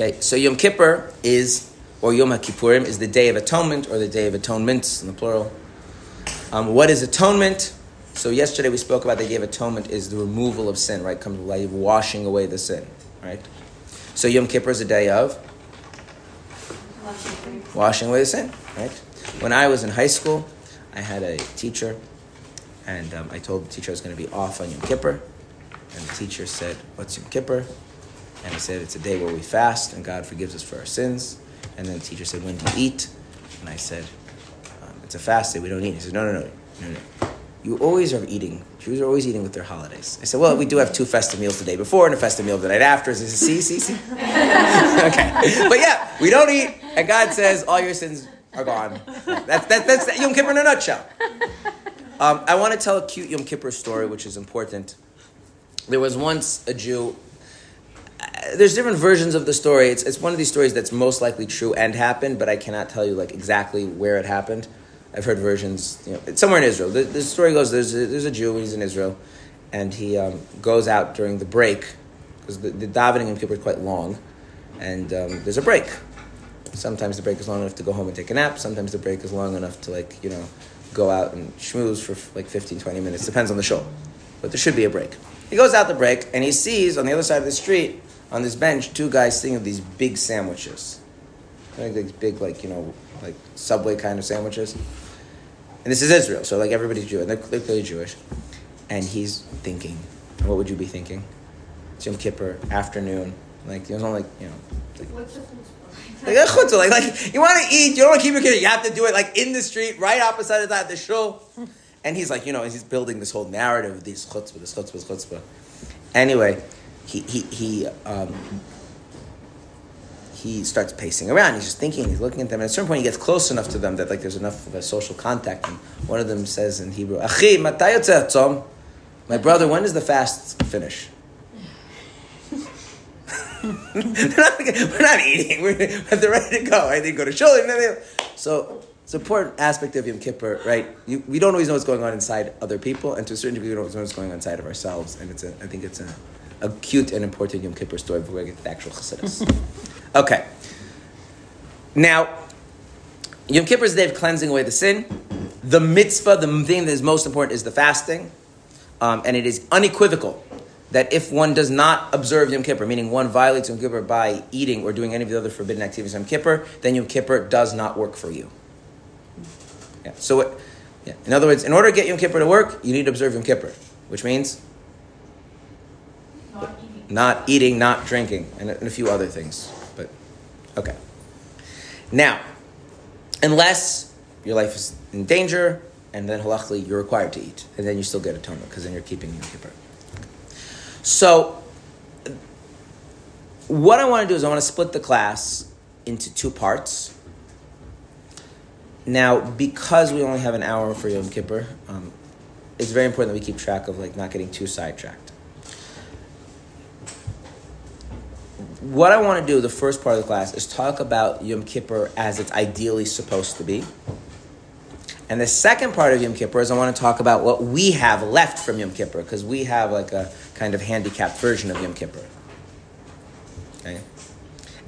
Okay, so Yom Kippur is, or Yom HaKippurim, is the Day of Atonement, or the Day of Atonements in the plural. Um, what is atonement? So yesterday we spoke about the Day of Atonement is the removal of sin, right? Comes like washing away the sin, right? So Yom Kippur is a day of washing away the sin, right? When I was in high school, I had a teacher, and um, I told the teacher I was going to be off on Yom Kippur, and the teacher said, "What's Yom Kippur?" And I said, "It's a day where we fast and God forgives us for our sins." And then the teacher said, "When do you eat?" And I said, um, "It's a fast day. We don't eat." He said, "No, no, no, no, no. You always are eating. Jews are always eating with their holidays." I said, "Well, we do have two festive meals the day before and a festive meal the night after." So said, "See, see, see." okay, but yeah, we don't eat, and God says all your sins are gone. That's that's that's Yom Kippur in a nutshell. Um, I want to tell a cute Yom Kippur story, which is important. There was once a Jew. There's different versions of the story. It's, it's one of these stories that's most likely true and happened, but I cannot tell you like exactly where it happened. I've heard versions. You know, it's somewhere in Israel. The, the story goes: there's a, there's a Jew. He's in Israel, and he um, goes out during the break because the, the davening in Kippur is quite long, and um, there's a break. Sometimes the break is long enough to go home and take a nap. Sometimes the break is long enough to like you know go out and schmooze for like 15, 20 minutes. Depends on the shul, but there should be a break. He goes out the break and he sees on the other side of the street on this bench two guys sitting with these big sandwiches, like these big like you know like subway kind of sandwiches. And this is Israel, so like everybody's Jewish, and they're, they're clearly Jewish. And he's thinking, what would you be thinking? It's Yom Kippur afternoon, like you know, like you know, What's the like chutzpah, like, like you want to eat, you don't want to keep your kid, you have to do it like in the street, right opposite of that, the shul. And he's like, you know, he's building this whole narrative of these chutzpah, this chutzpah, this chutzpah. Anyway, he he he um, he starts pacing around. He's just thinking. He's looking at them. And at a certain point, he gets close enough to them that like there's enough of a social contact. And one of them says in Hebrew, "Achi, matay yotzeh tzom?" My brother, when does the fast finish? we're, not, we're not eating. We're, they're ready to go. Right? They go to shul. So it's an important aspect of Yom Kippur, right? You, we don't always know what's going on inside other people, and to a certain degree, we don't always know what's going on inside of ourselves. And it's a, I think it's a, a cute and important Yom Kippur story before we get to the actual Chassidus. okay. Now, Yom Kippur is the day of cleansing away the sin. The mitzvah, the thing that is most important, is the fasting. Um, and it is unequivocal that if one does not observe Yom Kippur, meaning one violates Yom Kippur by eating or doing any of the other forbidden activities on Yom Kippur, then Yom Kippur does not work for you. Yeah. So, it, yeah. in other words, in order to get Yom Kippur to work, you need to observe Yom Kippur, which means Not eating. not drinking, and a, few other things. But okay. Now, unless your life is in danger, and then halachically you're required to eat, and then you still get atonement because then you're keeping Yom Kippur. So, what I want to do is I want to split the class into two parts. Now, because we only have an hour for Yom Kippur, um, it's very important that we keep track of like not getting too sidetracked. What I want to do, the first part of the class, is talk about Yom Kippur as it's ideally supposed to be. And the second part of Yom Kippur is I want to talk about what we have left from Yom Kippur, because we have like a kind of handicapped version of Yom Kippur. Okay?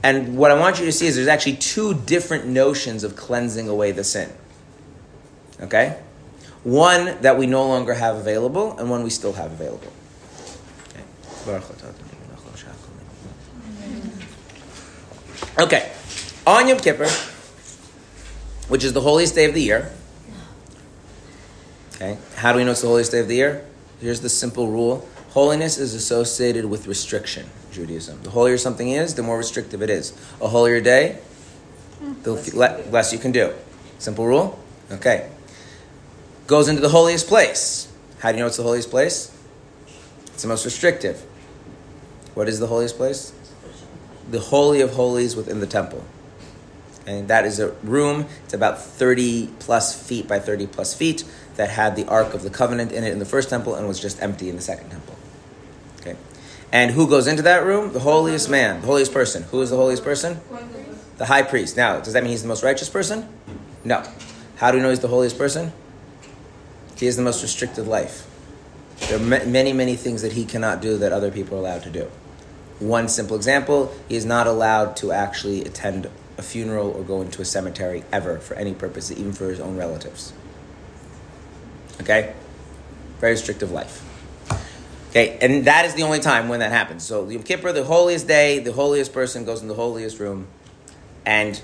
And what I want you to see is there's actually two different notions of cleansing away the sin. Okay? One that we no longer have available, and one we still have available. Okay. Okay. On Yom Kippur, which is the holiest day of the year. Okay. How do we know it's the holiest day of the year? Here's the simple rule. Holiness is associated with restriction, Judaism. The holier something is, the more restrictive it is. A holier day, the hmm. le- less you can do. Simple rule? Okay. Goes into the holiest place. How do you know it's the holiest place? It's the most restrictive. What is the holiest place? The Holy of Holies within the temple. And that is a room, it's about 30 plus feet by 30 plus feet, that had the Ark of the Covenant in it in the first temple and was just empty in the second temple. Okay. And who goes into that room? The holiest man, the holiest person. Who is the holiest person? The high priest. Now, does that mean he's the most righteous person? No. How do we know he's the holiest person? He has the most restricted life. There are ma- many, many things that he cannot do that other people are allowed to do. One simple example: he is not allowed to actually attend a funeral or go into a cemetery ever for any purpose, even for his own relatives. Okay, very restrictive life. Okay, and that is the only time when that happens. So Yom Kippur, the holiest day, the holiest person goes in the holiest room, and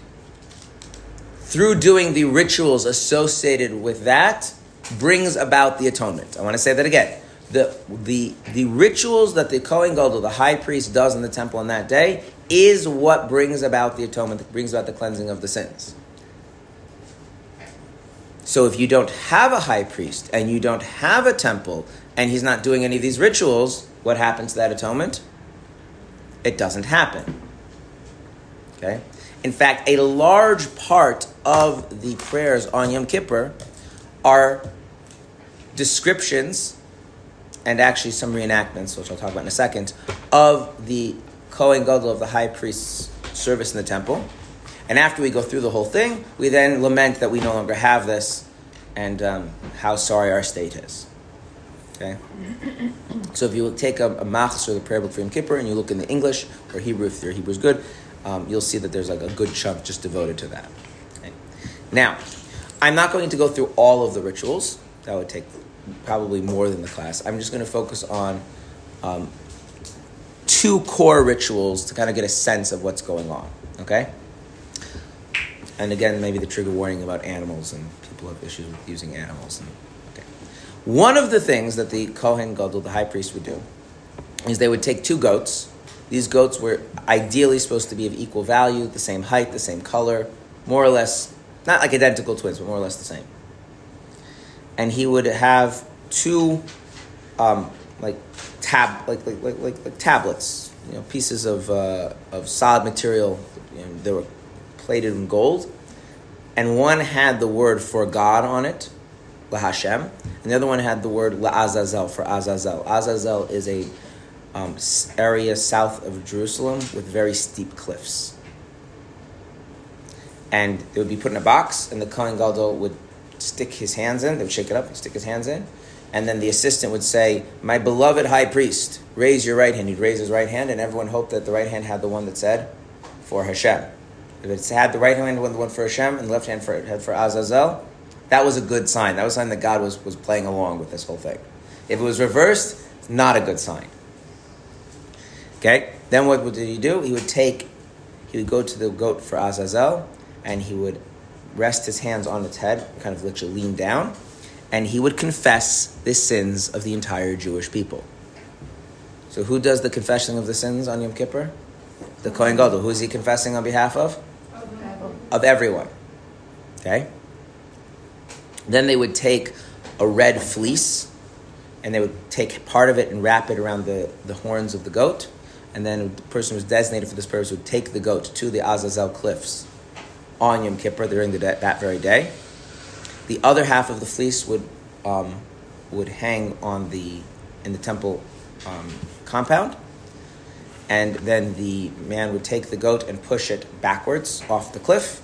through doing the rituals associated with that, brings about the atonement. I want to say that again. The, the, the rituals that the Kohen Gadol, the high priest, does in the temple on that day is what brings about the atonement, brings about the cleansing of the sins. So if you don't have a high priest and you don't have a temple and he's not doing any of these rituals, what happens to that atonement? It doesn't happen. Okay? In fact, a large part of the prayers on Yom Kippur are descriptions and actually some reenactments, which I'll talk about in a second, of the Kohen Gadol of the high priest's service in the temple. And after we go through the whole thing, we then lament that we no longer have this and um, how sorry our state is. Okay? So if you take a, a Machzor or the prayer book for Yom Kippur and you look in the English or Hebrew, if your Hebrew is good, um, you'll see that there's like a good chunk just devoted to that. Okay? Now, I'm not going to go through all of the rituals. That would take probably more than the class. I'm just going to focus on um, two core rituals to kind of get a sense of what's going on. Okay? And again, maybe the trigger warning about animals and people have issues with using animals. And, okay. One of the things that the Kohen Gadol, the high priest, would do is they would take two goats. These goats were ideally supposed to be of equal value, the same height, the same color, more or less, not like identical twins, but more or less the same. And he would have two, um, like tab, like like, like like like tablets, you know, pieces of uh, of solid material. You know, they were plated in gold, and one had the word for God on it, La Hashem, and the other one had the word La Azazel for Azazel. Azazel is a um, area south of Jerusalem with very steep cliffs. And they would be put in a box, and the Kohen Gadol would stick his hands in. They would shake it up and stick his hands in. And then the assistant would say, My beloved high priest, raise your right hand. He'd raise his right hand, and everyone hoped that the right hand had the one that said, For Hashem. If it had the right hand the one for Hashem and the left hand for, had for Azazel, that was a good sign. That was a sign that God was, was playing along with this whole thing. If it was reversed, not a good sign. Okay? Then what did he do? He would take, he would go to the goat for Azazel, and he would rest his hands on its head, kind of literally lean down, and he would confess the sins of the entire Jewish people. So who does the confession of the sins on Yom Kippur? The Kohen Gadol. Who is he confessing on behalf of? Of everyone. Okay? Then they would take a red fleece and they would take part of it and wrap it around the, the horns of the goat. And then the person who was designated for this purpose would take the goat to the Azazel cliffs on Yom Kippur during the that very day. The other half of the fleece would um, would hang on the in the temple um, compound, and then the man would take the goat and push it backwards off the cliff.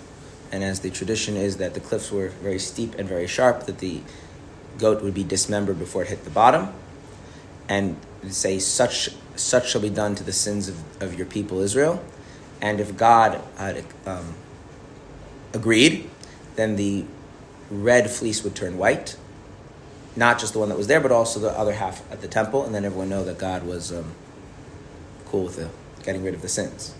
And as the tradition is that the cliffs were very steep and very sharp, that the goat would be dismembered before it hit the bottom, and say such such shall be done to the sins of, of your people Israel. And if God had um, agreed, then the red fleece would turn white. Not just the one that was there, but also the other half at the temple, and then everyone know that God was um, cool with the, getting rid of the sins.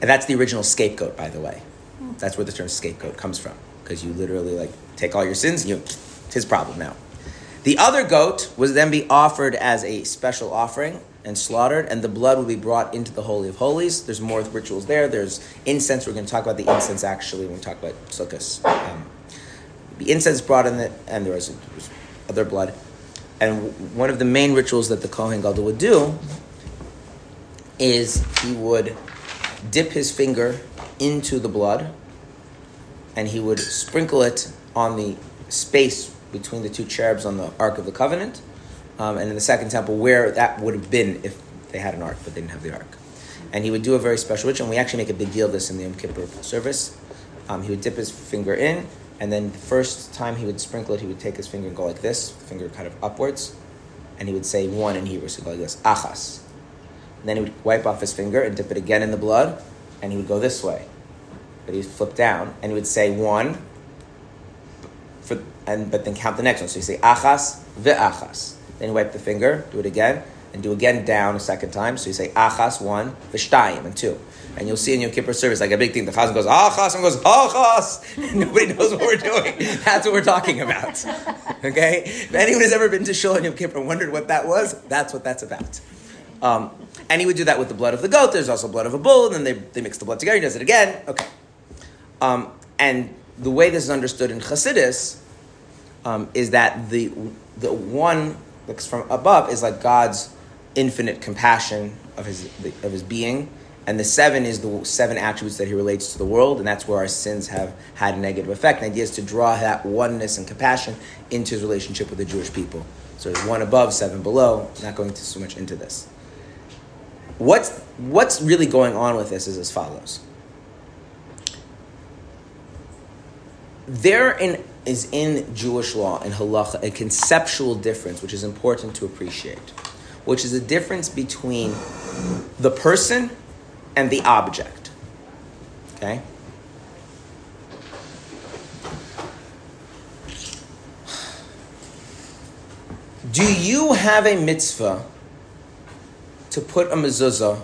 And that's the original scapegoat, by the way. That's where the term scapegoat comes from, because you literally like take all your sins, and you, it's his problem now. The other goat was then be offered as a special offering and slaughtered, and the blood would be brought into the Holy of Holies. There's more rituals there. There's incense. We're going to talk about the incense actually when we talk about Sukkot. Um, the incense brought in and there was, there was other blood. And one of the main rituals that the Kohen Gadol would do is he would dip his finger into the blood, and he would sprinkle it on the space between the two cherubs on the Ark of the Covenant, um, and in the second temple where that would have been if they had an ark, but they didn't have the ark. And he would do a very special ritual, and we actually make a big deal of this in the Yom Kippur service. Um, he would dip his finger in, and then the first time he would sprinkle it, he would take his finger and go like this, finger kind of upwards, and he would say one in Hebrew, so go like this, achas. And then he would wipe off his finger and dip it again in the blood, and he would go this way. But he would flip down, and he would say one, for, and but then count the next one. So you say achas ve'achas. Then you wipe the finger, do it again, and do again down a second time. So you say achas one, v'shtayim and two. And you'll see in Yom Kippur service like a big thing. The chazan goes achas and goes achas. Nobody knows what we're doing. That's what we're talking about. Okay. If anyone has ever been to shul in Yom Kippur and wondered what that was, that's what that's about. Um, and he would do that with the blood of the goat. There's also blood of a bull, and then they, they mix the blood together. He does it again. Okay. Um, and the way this is understood in Chassidus um, is that the the one that's from above is like God's infinite compassion of his of his being, and the seven is the seven attributes that he relates to the world, and that's where our sins have had a negative effect. The idea is to draw that oneness and compassion into his relationship with the Jewish people. So there's one above, seven below. Not going to so much into this. What's what's really going on with this is as follows. There in, is in Jewish law and halacha a conceptual difference which is important to appreciate, which is a difference between the person and the object. Okay? Do you have a mitzvah to put a mezuzah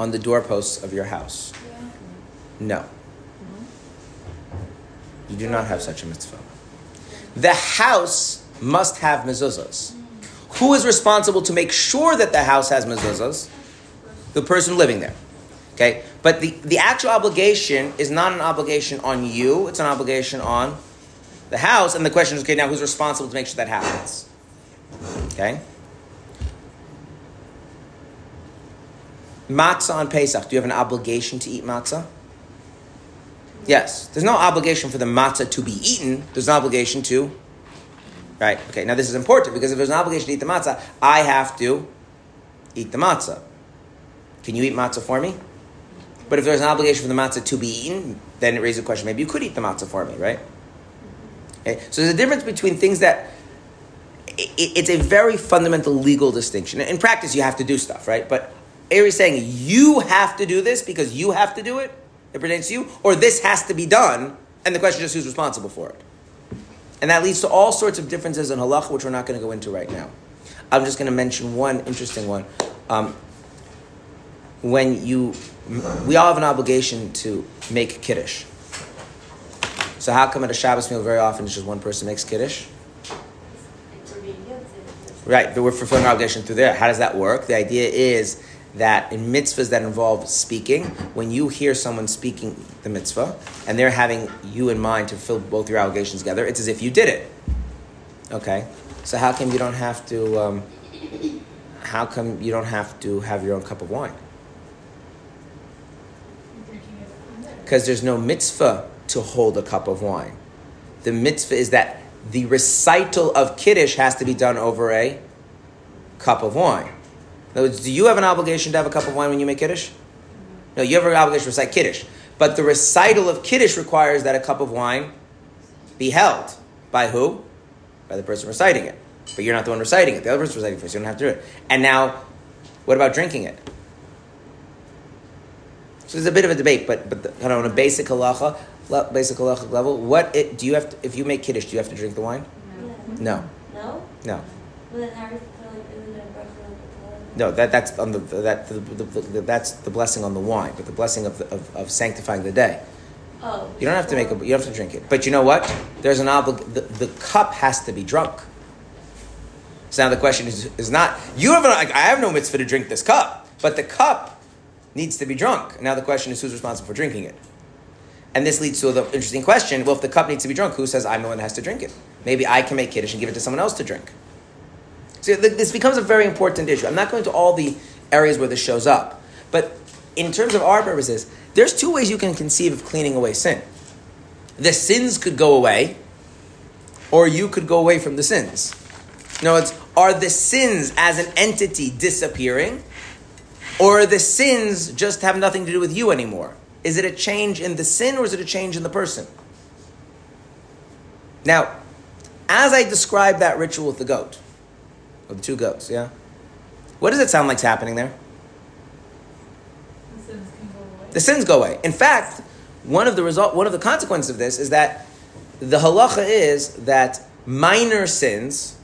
on the doorposts of your house? Yeah. No. You do not have such a mitzvah. The house must have mezuzahs. Who is responsible to make sure that the house has mezuzahs? The person living there. Okay? But the, the actual obligation is not an obligation on you, it's an obligation on the house. And the question is okay, now who's responsible to make sure that happens? Okay? Matzah on Pesach. Do you have an obligation to eat matzah? Yes. There's no obligation for the matzah to be eaten. There's an obligation to. Right. Okay. Now this is important because if there's an obligation to eat the matzah, I have to eat the matzah. Can you eat matzah for me? But if there's an obligation for the matzah to be eaten, then it raises a question. Maybe you could eat the matzah for me, right? Okay. So there's a difference between things that it's a very fundamental legal distinction. In practice, you have to do stuff, right? But Ari's saying you have to do this because you have to do it. It pertains to you, or this has to be done, and the question is who's responsible for it. And that leads to all sorts of differences in halacha, which we're not going to go into right now. I'm just going to mention one interesting one. Um, when you, we all have an obligation to make kiddush. So how come at a Shabbos meal very often it's just one person makes kiddush? Right, but we're fulfilling our obligation through there. How does that work? The idea is that in mitzvahs that involve speaking, when you hear someone speaking the mitzvah and they're having you in mind to fill both your allegations together, it's as if you did it. Okay, so how come you don't have to? Um, how come you don't have to have your own cup of wine? Because there's no mitzvah to hold a cup of wine. The mitzvah is that the recital of kiddush has to be done over a cup of wine. In other words, do you have an obligation to have a cup of wine when you make kiddush? No, you have an obligation to recite kiddush. But the recital of kiddush requires that a cup of wine be held by who? By the person reciting it. But you're not the one reciting it. The other person's reciting it first. You don't have to do it. And now, what about drinking it? So there's a bit of a debate, but but the, kind of on a basic halacha, le- basic halacha level, what it, do you have? To, if you make kiddush, do you have to drink the wine? No. No? No. Well, then how do you feel like isn't it a bracha on the No, that, that's on the that the, the, the, that's the blessing on the wine, but the blessing of, the, of, of sanctifying the day. Oh. You don't have to make a, you don't have to drink it. But you know what? There's an oblig. The, the cup has to be drunk. So now the question is, is not you have. An, I have no mitzvah to drink this cup, but the cup needs to be drunk. Now the question is, who's responsible for drinking it? And this leads to the interesting question: Well, if the cup needs to be drunk, who says I'm the one that has to drink it? Maybe I can make kiddush and give it to someone else to drink. So th- this becomes a very important issue. I'm not going to all the areas where this shows up, but in terms of our purposes, there's two ways you can conceive of cleaning away sin. The sins could go away, or you could go away from the sins. In other words, are the sins as an entity disappearing, or the sins just have nothing to do with you anymore? Is it a change in the sin, or is it a change in the person? Now, as I describe that ritual with the goat, or the two goats, yeah? What does it sound like's happening there? sins can go away. the sins go away. In fact, one of the result, one of the consequences of this is that the halacha is that minor sins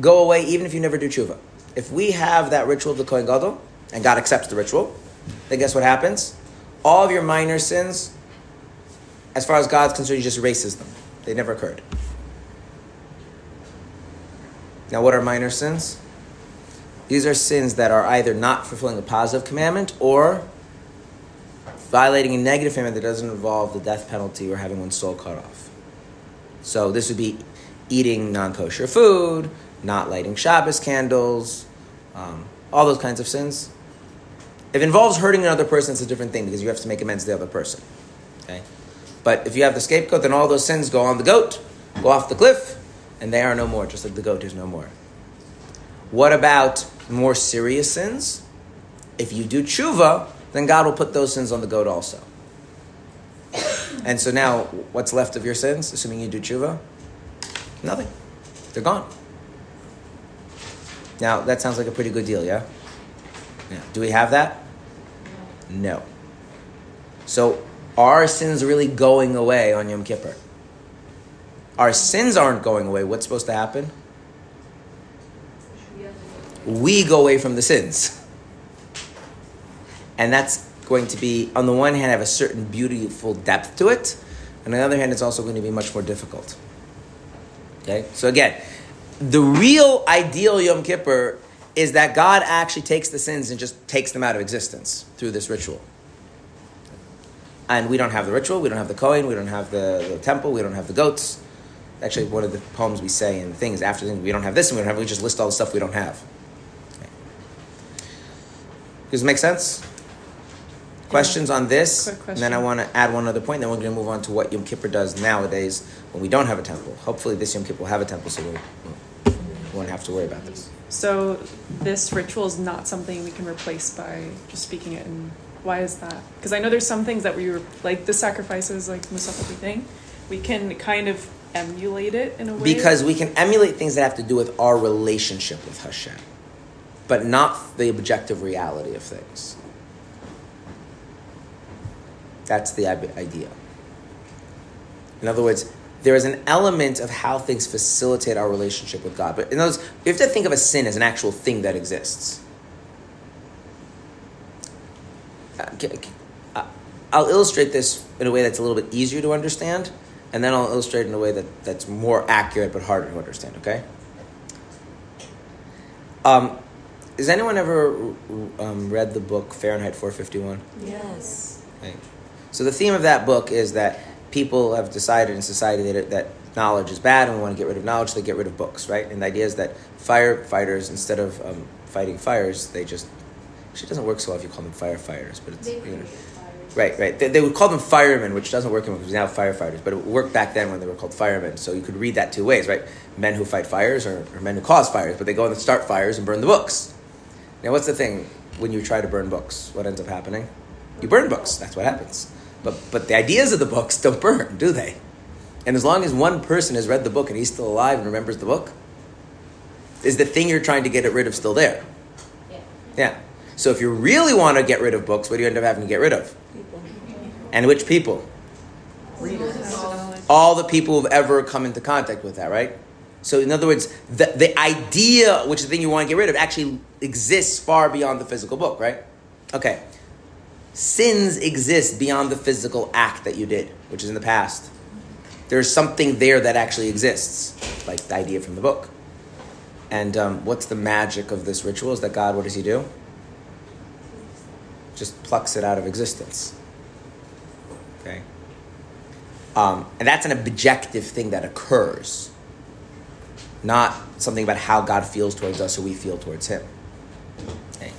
go away even if you never do tshuva. If we have that ritual of the Kohen Gadol and God accepts the ritual, then guess what happens? All of your minor sins, as far as God's concerned, He just erases them. They never occurred. Now, what are minor sins? These are sins that are either not fulfilling a positive commandment or violating a negative commandment that doesn't involve the death penalty or having one's soul cut off. So this would be eating non-kosher food, not lighting Shabbos candles, um, all those kinds of sins. If it involves hurting another person, it's a different thing because you have to make amends to the other person. Okay, but if you have the scapegoat, then all those sins go on the goat, go off the cliff, and they are no more. Just like the goat is no more. What about more serious sins? If you do tshuva, then God will put those sins on the goat also. And so now, what's left of your sins, assuming you do tshuva? Nothing. They're gone. Now, that sounds like a pretty good deal, yeah? Yeah. Do we have that? No. So, are sins really going away on Yom Kippur? Our sins aren't going away. What's supposed to happen? We go away from the sins. And that's going to be, on the one hand, have a certain beautiful depth to it, and on the other hand, it's also going to be much more difficult. Okay? So again, the real ideal Yom Kippur is that God actually takes the sins and just takes them out of existence through this ritual. And we don't have the ritual, we don't have the Kohen, we don't have the, the temple, we don't have the goats. Actually, one of the poems we say in things after things, we don't have this and we don't have, we just list all the stuff we don't have. Okay. Does it make sense? Questions on this? Quick And then I want to add one other point, then we're going to move on to what Yom Kippur does nowadays when we don't have a temple. Hopefully, this Yom Kippur will have a temple, so we won't have to worry about this. So this ritual is not something we can replace by just speaking it. And why is that? Because I know there's some things that we were like the sacrifices, like Musaf thing. We can kind of emulate it in a way. Because we can emulate things that have to do with our relationship with Hashem, but not the objective reality of things. That's the idea. In other words, there is an element of how things facilitate our relationship with God. But in other words, you have to think of a sin as an actual thing that exists. Uh, uh, I'll illustrate this in a way that's a little bit easier to understand, and then I'll illustrate in a way that, that's more accurate but harder to understand, okay? Um, has anyone ever um, read the book Fahrenheit 451? Yes. Okay. So the theme of that book is that people have decided in society that, that knowledge is bad and we want to get rid of knowledge, they get rid of books, right? And the idea is that firefighters, instead of um, fighting fires, they just actually it doesn't work so well if you call them firefighters, but it's you know. Right, right. They, they would call them firemen, which doesn't work anymore because now firefighters, but it worked back then when they were called firemen. So you could read that two ways, right? Men who fight fires or, or men who cause fires, but they go and start fires and burn the books. Now, what's the thing when you try to burn books? What ends up happening? You burn books. That's what happens. But but the ideas of the books don't burn, do they? And as long as one person has read the book and he's still alive and remembers the book, is the thing you're trying to get rid of still there? Yeah. Yeah. So if you really want to get rid of books, what do you end up having to get rid of? People. And which people? All the people who've ever come into contact with that, right? So in other words, the, the idea, which is the thing you want to get rid of, actually exists far beyond the physical book, right? Okay. Sins exist beyond the physical act that you did, which is in the past. There's something there that actually exists, like the idea from the book. And um, what's the magic of this ritual? Is that God, what does He do? Just plucks it out of existence. Okay? Um, and that's an objective thing that occurs, not something about how God feels towards us or we feel towards Him. Okay?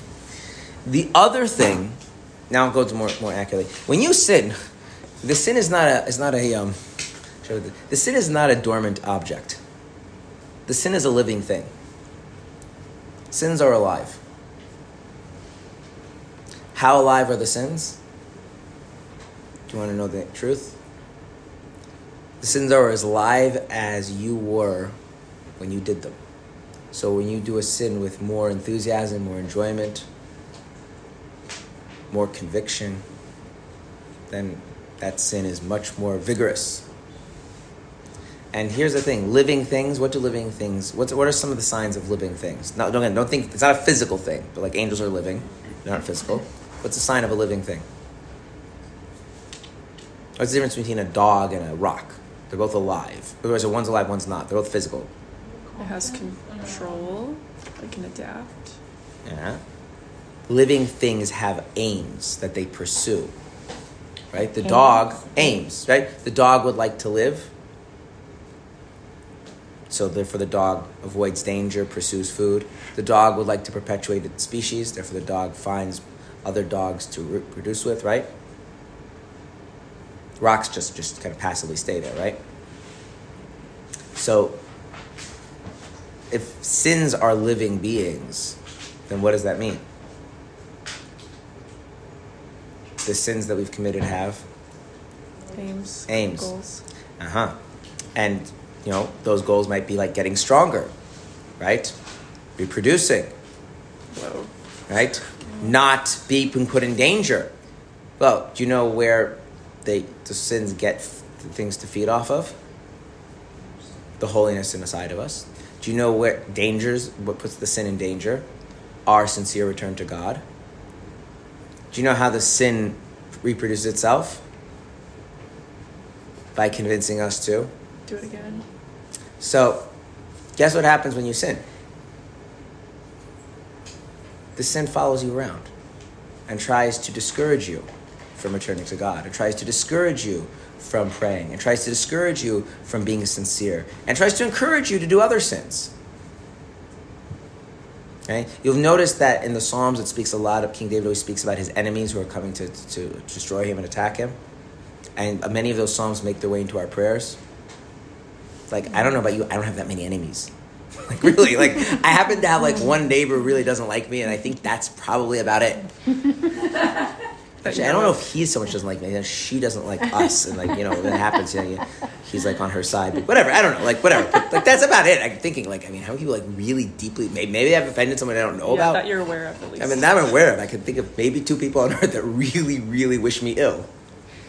The other thing, now I'll go to more, more accurately. When you sin, the sin is not a, is not a um, the, the sin is not a dormant object. The sin is a living thing. Sins are alive. How alive are the sins? Do you want to know the truth? The sins are as alive as you were when you did them. So when you do a sin with more enthusiasm, more enjoyment, more conviction, then that sin is much more vigorous. And here's the thing: living things. What do living things? What's, what are some of the signs of living things? No, don't don't think it's not a physical thing, but like angels are living, they're not physical. What's the sign of a living thing? What's the difference between a dog and a rock? They're both alive. Otherwise, one's alive, one's not. They're both physical. It has control. It can adapt. Yeah. Living things have aims that they pursue. Right? The Aims. dog aims, right? The dog would like to live. So therefore the dog avoids danger, pursues food. The dog would like to perpetuate its species, therefore the dog finds other dogs to reproduce with, right? Rocks just just kind of passively stay there, right? So if sins are living beings, then what does that mean? The sins that we've committed have Aims. Aims. Goals. uh huh. And, you know, those goals might be like getting stronger, right? Reproducing, Whoa. right? Not being put in danger. Well, do you know where they the sins get f- things to feed off of? The holiness inside of us. Do you know where dangers, what puts the sin in danger? Our sincere return to God. Do you know how the sin reproduces itself? By convincing us to. Do it again. So, guess what happens when you sin? The sin follows you around and tries to discourage you from returning to God. It tries to discourage you from praying. It tries to discourage you from being sincere. And tries to encourage you to do other sins. Okay? You'll notice that in the Psalms it speaks a lot of King David always speaks about his enemies who are coming to, to destroy him and attack him. And many of those Psalms make their way into our prayers. Like, I don't know about you, I don't have that many enemies. Like, really, like, I happen to have, like, one neighbor who really doesn't like me, and I think that's probably about it. Actually, I don't know if he so much doesn't like me, she doesn't like us, and, like, you know, that happens, you know, he's, like, on her side. But whatever, I don't know, like, whatever. But, like, that's about it. I'm thinking, like, I mean, how many people, like, really deeply, maybe, maybe I've offended someone I don't know yeah, about? that you're aware of at least. I mean, that I'm aware of. I can think of maybe two people on earth that really, really wish me ill.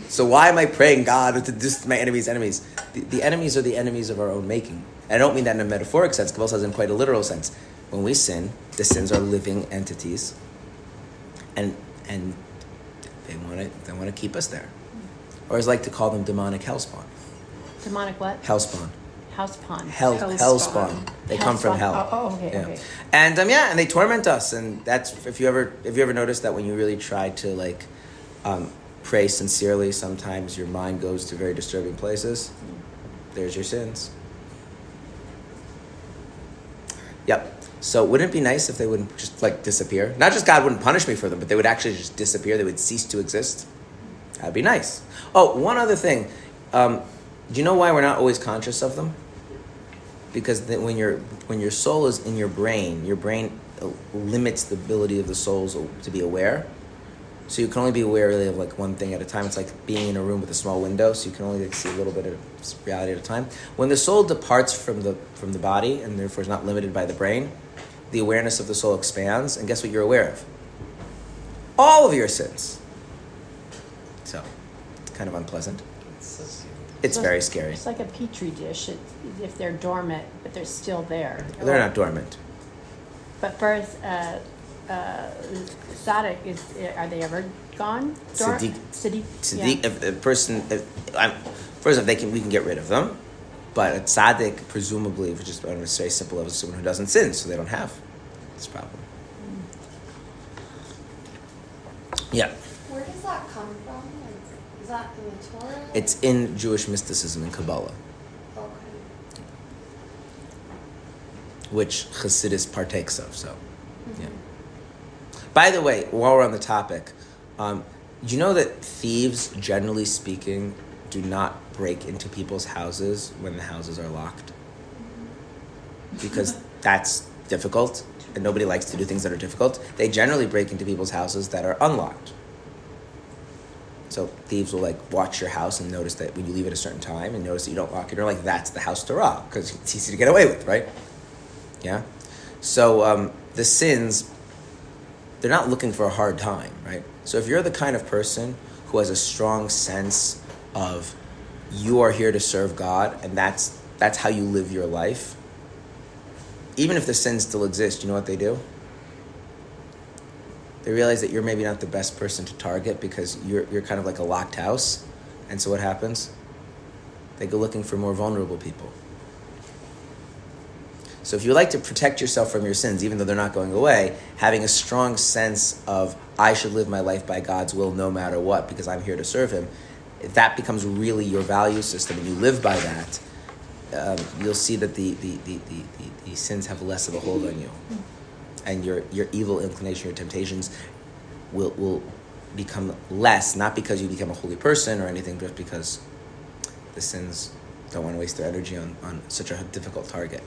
So why am I praying God to just my enemies' enemies? The, the enemies are the enemies of our own making. And I don't mean that in a metaphoric sense. Kabbalah says in quite a literal sense. When we sin, the sins are living entities, and and they want to they want to keep us there, or as I like to call them, demonic hellspawn. Demonic what? Hellspawn. House pond. Hell, Hellspawn. hellspawn. They come from hell. Oh, oh, okay, yeah. okay. And um, yeah, and they torment us, and that's if you ever if you ever noticed that when you really try to like um, pray sincerely, sometimes your mind goes to very disturbing places. There's your sins. Yep. So wouldn't it be nice if they wouldn't just like disappear? Not just God wouldn't punish me for them, but they would actually just disappear. They would cease to exist. That'd be nice. Oh, one other thing. Um, do you know why we're not always conscious of them? Because when your when your soul is in your brain, your brain uh, limits the ability of the souls to be aware. So you can only be aware really of like one thing at a time. It's like being in a room with a small window, so you can only like, see a little bit of reality at a time. When the soul departs from the from the body and therefore is not limited by the brain, the awareness of the soul expands, and guess what you're aware of? All of your sins. So, it's kind of unpleasant. It's So very scary. It's like a petri dish. It, if they're dormant, but they're still there. They're not dormant. But first, uh, uh, Tzaddik, is are they ever gone? Dor- Siddiq. Siddiq. Tzaddik, yeah. if a person, if, I'm, first if they can, we can get rid of them. But a tzaddik, presumably, which is on a very simple level, is someone who doesn't sin, so they don't have this problem. Yeah, Where does that come from? Like, is that in the Torah? it's in Jewish mysticism and Kabbalah, Okay. which Chassidus partakes of. So, yeah. By the way, while we're on the topic, um, you know that thieves, generally speaking, do not break into people's houses when the houses are locked? Because that's difficult, and nobody likes to do things that are difficult. They generally break into people's houses that are unlocked. So thieves will like watch your house and notice that when you leave at a certain time and notice that you don't lock it, they're like, "That's the house to rob," because it's easy to get away with, right? Yeah. So um, the sins, they're not looking for a hard time, right? So if you're the kind of person who has a strong sense of you are here to serve God and that's that's how you live your life, even if the sins still exist, you know what they do? They realize that you're maybe not the best person to target because you're you're kind of like a locked house. And so what happens? They go looking for more vulnerable people. So if you like to protect yourself from your sins, even though they're not going away, having a strong sense of I should live my life by God's will no matter what because I'm here to serve Him, if that becomes really your value system and you live by that, um, you'll see that the, the, the, the, the, sins have less of a hold on you. And your, your evil inclination, your temptations will, will become less, not because you become a holy person or anything, but because the sins don't want to waste their energy on, on such a difficult target.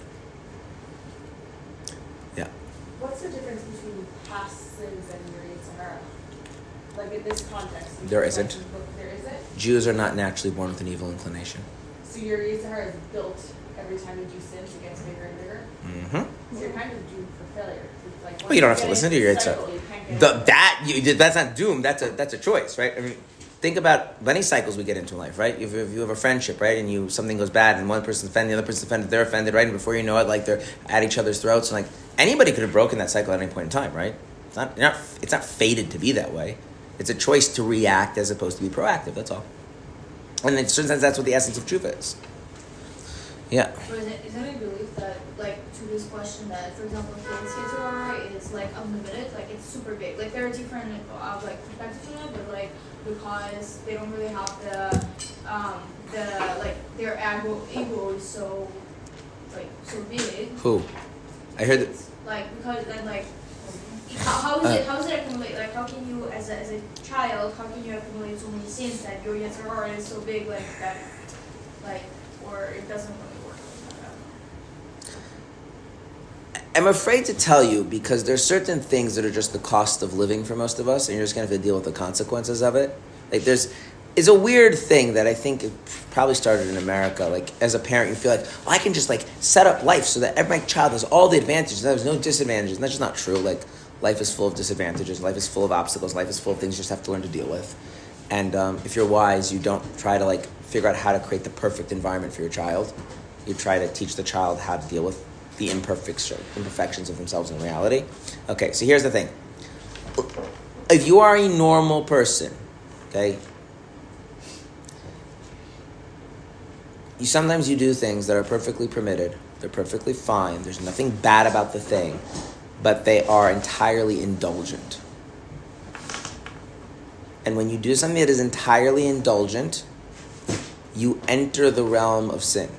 What's the difference between past sins and yetzer hara? Like in this context. There isn't. look- There isn't? Jews are not naturally born with an evil inclination. So yetzer hara is built every time you do sins, it gets bigger and bigger? Mm-hmm. So you're kind of doomed for failure. Like Well, you don't have to listen to your yetzer. you can't get The, out. that you, that's not doom. That's a that's a choice, right? I mean, think about many cycles we get into in life, right? If, if you have a friendship, right, and you something goes bad, and one person's offended, the other person's offended, they're offended, right, and before you know it, like they're at each other's throats, and like anybody could have broken that cycle at any point in time, right? It's not, not it's not fated to be that way. It's a choice to react as opposed to be proactive. That's all. And in a certain sense, that's what the essence of tshuva is. Yeah. Is it, is it a belief that, like, to this question that, for example, yetzer hara is, like, unlimited, like, it's super big. Like, there are different, uh, like, perspectives on it, but, like, because they don't really have the, um, the, like, their ego, ego is so, like, so big. Who? I heard that. Like, because then, like, how, how is Uh, it, how is it accumulate, like, how can you, as a, as a child, how can you accumulate so many sins that your yetzer hara is so big, like, that, like, or it doesn't work like that? I don't know. I'm afraid to tell you because there's certain things that are just the cost of living for most of us, and you're just gonna have to deal with the consequences of it. Like there's is a weird thing that I think probably started in America. Like as a parent, you feel like well, I can just like set up life so that every child has all the advantages. There's no disadvantages. And that's just not true. Like life is full of disadvantages. Life is full of obstacles. Life is full of things you just have to learn to deal with. And um, if you're wise, you don't try to like figure out how to create the perfect environment for your child. You try to teach the child how to deal with the imperfect imperfections of themselves in reality. Okay, so here's the thing. If you are a normal person, okay, you sometimes you do things that are perfectly permitted. They're perfectly fine. There's nothing bad about the thing, but they are entirely indulgent. And when you do something that is entirely indulgent, you enter the realm of sin.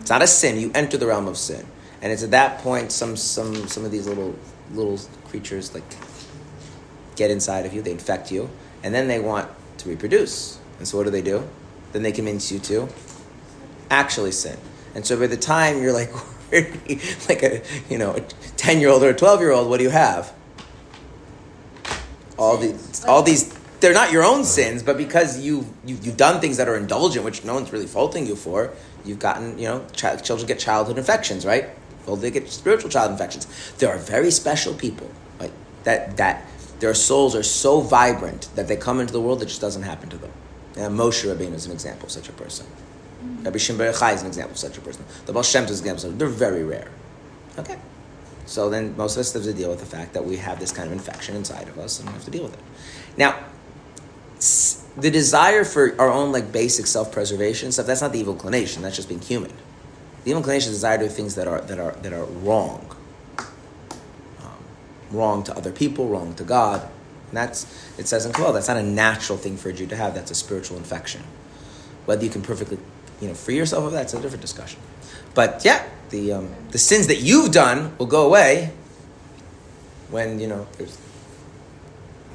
It's not a sin. You enter the realm of sin, and it's at that point some some some of these little little creatures like get inside of you. They infect you, and then they want to reproduce. And so what do they do? Then they convince you to actually sin. And so by the time you're like like a you know a ten year old or a twelve year old, what do you have? All these all these they're not your own sins, but because you, you you've done things that are indulgent, which no one's really faulting you for, you've gotten you know ch- children get childhood infections, right? Well, they get spiritual child infections. There are very special people, right? That that their souls are so vibrant that they come into the world that just doesn't happen to them. And Moshe Rabbeinu is an example of such a person. Mm-hmm. Rabbi Shimon Bar Yochai is an example of such a person. The Baal Shem Tov is an example. Of, they're very rare. Okay. So then most of us have to deal with the fact that we have this kind of infection inside of us and we have to deal with it. Now, the desire for our own like basic self-preservation stuff, that's not the evil inclination, that's just being human. The inclination is desire to do things that are that are that are wrong. Um, wrong to other people, wrong to God. And that's it says in Kabbalah, that's not a natural thing for a Jew to have, that's a spiritual infection. Whether you can perfectly you know, free yourself of that, it's a different discussion. But yeah, the um, the sins that you've done will go away when you know there's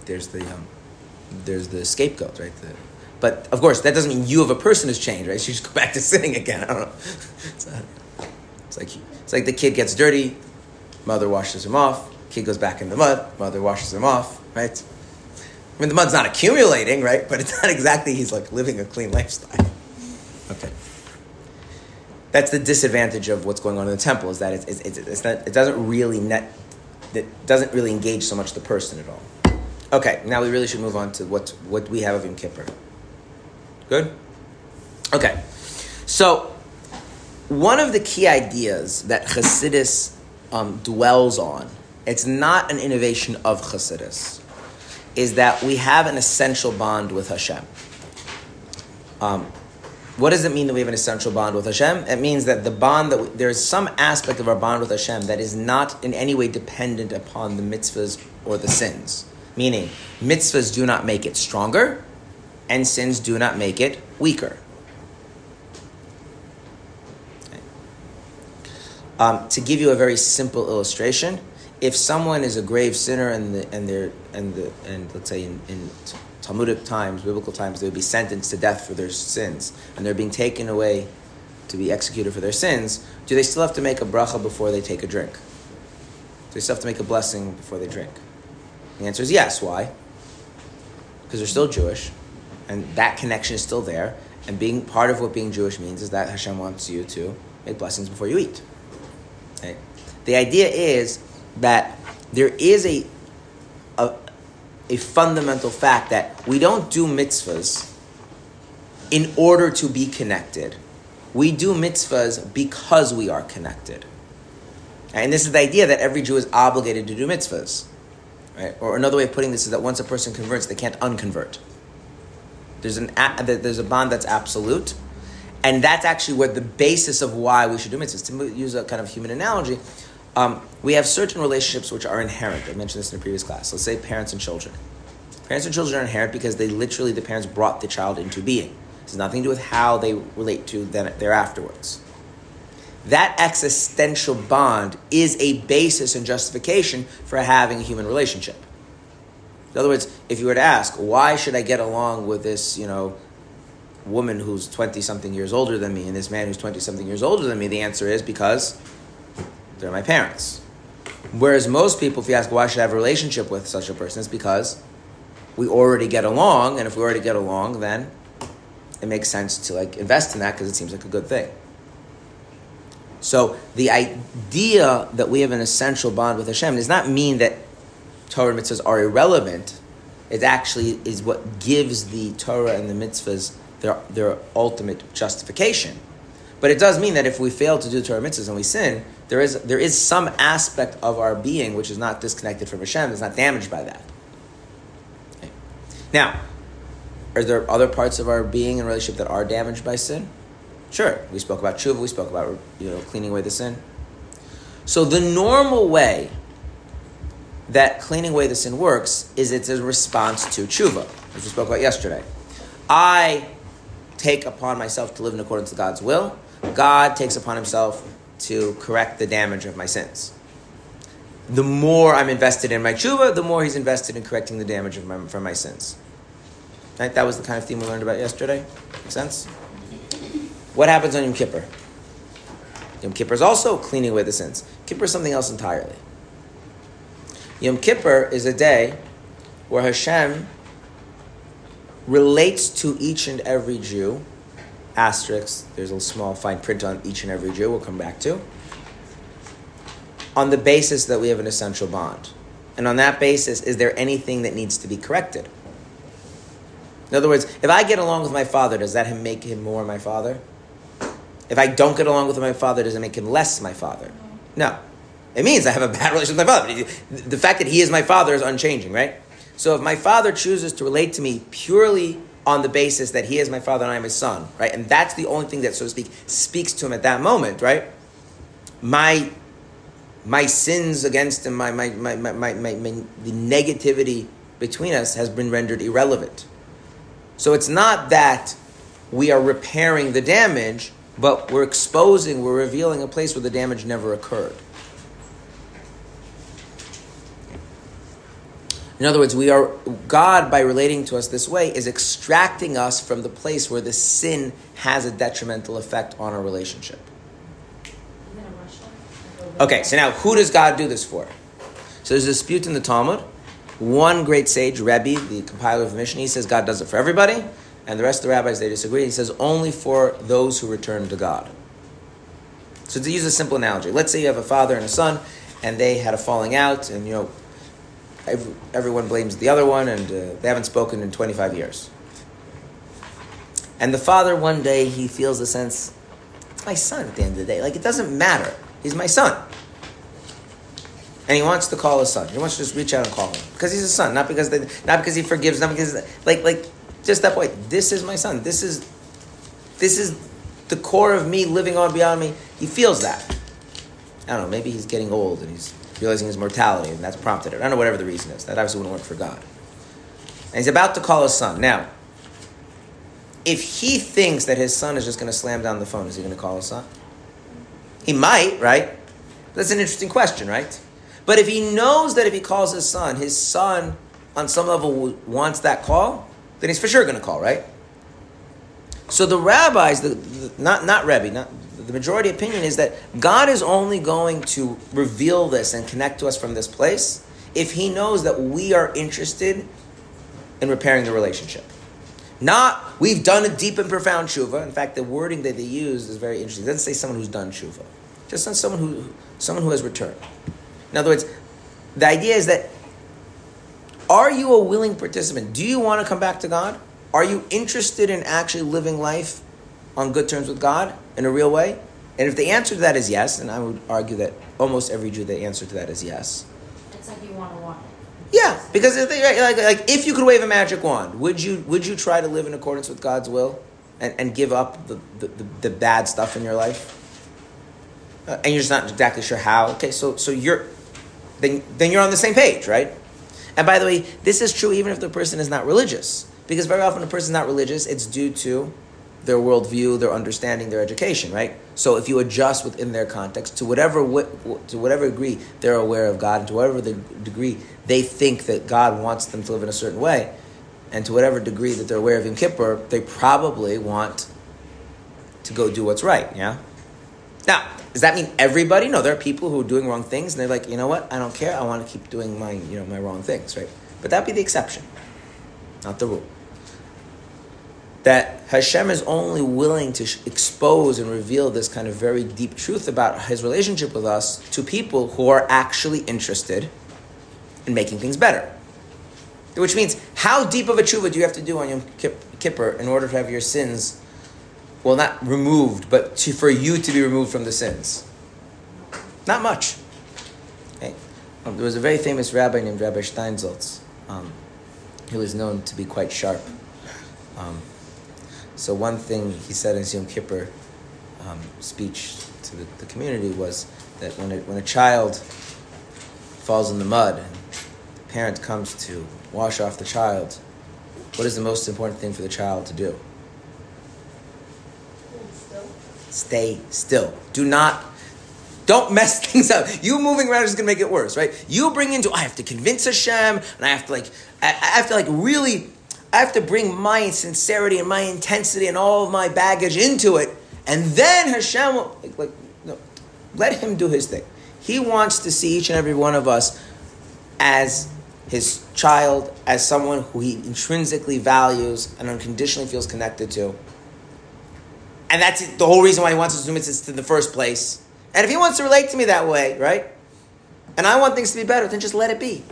there's the um, there's the scapegoat, right? The, but of course, that doesn't mean you of a person has changed, right? You just go back to sitting again. I don't know. It's, uh, it's like it's like the kid gets dirty, mother washes him off. Kid goes back in the mud, mother washes him off, right? I mean, the mud's not accumulating, right? But it's not exactly he's like living a clean lifestyle. Okay. That's the disadvantage of what's going on in the temple is that it's, it's, it's not, it doesn't really net, it doesn't really engage so much the person at all. Okay, now we really should move on to what what we have of Yom Kippur. Good. Okay, so one of the key ideas that Chassidus um, dwells on, it's not an innovation of Chassidus, is that we have an essential bond with Hashem. Um, what does it mean that we have an essential bond with Hashem? It means that the bond that we, there is some aspect of our bond with Hashem that is not in any way dependent upon the mitzvahs or the sins. Meaning, mitzvahs do not make it stronger, and sins do not make it weaker. Um, to give you a very simple illustration, if someone is a grave sinner and the, and they're and the and let's say in, in Talmudic times, biblical times, they would be sentenced to death for their sins, and they're being taken away to be executed for their sins, do they still have to make a bracha before they take a drink? Do they still have to make a blessing before they drink? The answer is yes. Why? Because they're still Jewish, and that connection is still there. And being part of what being Jewish means is that Hashem wants you to make blessings before you eat. The idea is that there is a, a, a fundamental fact that we don't do mitzvahs in order to be connected. We do mitzvahs because we are connected. And this is the idea that every Jew is obligated to do mitzvahs. Right? Or another way of putting this is that once a person converts, they can't unconvert. There's, an, there's a bond that's absolute, and that's actually where the basis of why we should do mitzvahs. To use a kind of human analogy, um, we have certain relationships which are inherent. I mentioned this in a previous class. Let's say parents and children. Parents and children are inherent because they literally, the parents brought the child into being. It has nothing to do with how they relate to them thereafterwards. That existential bond is a basis and justification for having a human relationship. In other words, if you were to ask, why should I get along with this, you know, woman who's 20 something years older than me and this man who's 20 something years older than me, the answer is because they're my parents. Whereas most people, if you ask why should I have a relationship with such a person, it's because we already get along, and if we already get along, then it makes sense to like invest in that because it seems like a good thing. So the idea that we have an essential bond with Hashem does not mean that Torah mitzvahs are irrelevant. It actually is what gives the Torah and the mitzvahs their, their ultimate justification. But it does mean that if we fail to do Torah mitzvahs and we sin, there is, there is some aspect of our being which is not disconnected from Hashem, is not damaged by that. Okay. Now, are there other parts of our being and relationship that are damaged by sin? Sure. We spoke about tshuva, we spoke about you know, cleaning away the sin. So the normal way that cleaning away the sin works is it's a response to tshuva, which we spoke about yesterday. I take upon myself to live in accordance to God's will. God takes upon himself to correct the damage of my sins. The more I'm invested in my tshuva, the more he's invested in correcting the damage of my, from my sins. Right? That was the kind of theme we learned about yesterday. Make sense? What happens on Yom Kippur? Yom Kippur is also cleaning away the sins. Kippur is something else entirely. Yom Kippur is a day where Hashem relates to each and every Jew. Asterisk, there's a small fine print on each and every Jew, we'll come back to. On the basis that we have an essential bond. And on that basis, is there anything that needs to be corrected? In other words, if I get along with my father, does that make him more my father? If I don't get along with my father, does it make him less my father? No. It means I have a bad relationship with my father. The fact that he is my father is unchanging, right? So if my father chooses to relate to me purely on the basis that he is my father and I am his son, right? And that's the only thing that, so to speak, speaks to him at that moment, right? My my sins against him, my, my, my, my, my, my the negativity between us has been rendered irrelevant. So it's not that we are repairing the damage, but we're exposing, we're revealing a place where the damage never occurred. In other words, we are God by relating to us this way is extracting us from the place where the sin has a detrimental effect on our relationship. Okay, so now who does God do this for? So there's a dispute in the Talmud. One great sage, Rebbe, the compiler of the Mishnah, he says God does it for everybody, and the rest of the rabbis they disagree. He says only for those who return to God. So to use a simple analogy, let's say you have a father and a son, and they had a falling out, and you know Every, everyone blames the other one, and uh, they haven't spoken in 25 years. And the father, one day, he feels a sense, it's my son at the end of the day. Like, it doesn't matter. He's my son. And he wants to call his son. He wants to just reach out and call him. Because he's a son, not because, they, not because he forgives, not because, like, like, just that point. This is my son. This is, this is the core of me living on beyond me. He feels that. I don't know, maybe he's getting old and he's realizing his mortality and that's prompted it. I don't know, whatever the reason is. That obviously wouldn't work for God. And he's about to call his son. Now, if he thinks that his son is just going to slam down the phone, is he going to call his son? He might, right? That's an interesting question, right? But if he knows that if he calls his son, his son on some level wants that call, then he's for sure going to call, right? So the rabbis, the, the, not not Rebbe, not the majority opinion is that God is only going to reveal this and connect to us from this place if He knows that we are interested in repairing the relationship. Not we've done a deep and profound tshuva. In fact, the wording that they use is very interesting. It doesn't say someone who's done tshuva, just someone who someone who has returned. In other words, the idea is that are you a willing participant? Do you want to come back to God? Are you interested in actually living life on good terms with God in a real way? And if the answer to that is yes, and I would argue that almost every Jew, the answer to that is yes. It's like you want to walk Yeah, because if they, like, like if you could wave a magic wand, would you would you try to live in accordance with God's will and, and give up the, the, the, the bad stuff in your life? Uh, and you're just not exactly sure how. Okay, so so you're then then you're on the same page, right? And by the way, this is true even if the person is not religious, because very often a person is not religious, it's due to their worldview, their understanding, their education, right? So if you adjust within their context to whatever to whatever degree they're aware of God, and to whatever the degree they think that God wants them to live in a certain way, and to whatever degree that they're aware of Yom Kippur, they probably want to go do what's right. Yeah. Now, does that mean everybody? No, there are people who are doing wrong things, and they're like, you know what? I don't care. I want to keep doing my you know my wrong things, right? But that'd be the exception, not the rule that Hashem is only willing to expose and reveal this kind of very deep truth about his relationship with us to people who are actually interested in making things better. Which means, how deep of a tshuva do you have to do on Yom Kippur in order to have your sins, well, not removed, but to, for you to be removed from the sins? Not much. Okay? Um, there was a very famous rabbi named Rabbi Steinsaltz, um, who was known to be quite sharp. Um, so one thing he said in his Yom Kippur um, speech to the, the, community was that when a, when a child falls in the mud and the parent comes to wash off the child, what is the most important thing for the child to do? Still. Stay still. Do not don't mess things up. You moving around is going to make it worse, right? You bring into I have to convince Hashem, and I have to like I, I have to like really I have to bring my sincerity and my intensity and all of my baggage into it, and then Hashem will, like, like no, let him do his thing. He wants to see each and every one of us as his child, as someone who he intrinsically values and unconditionally feels connected to. And that's the whole reason why he wants us to do mitzvahs in the first place. And if he wants to relate to me that way, right? And I want things to be better, then just let it be.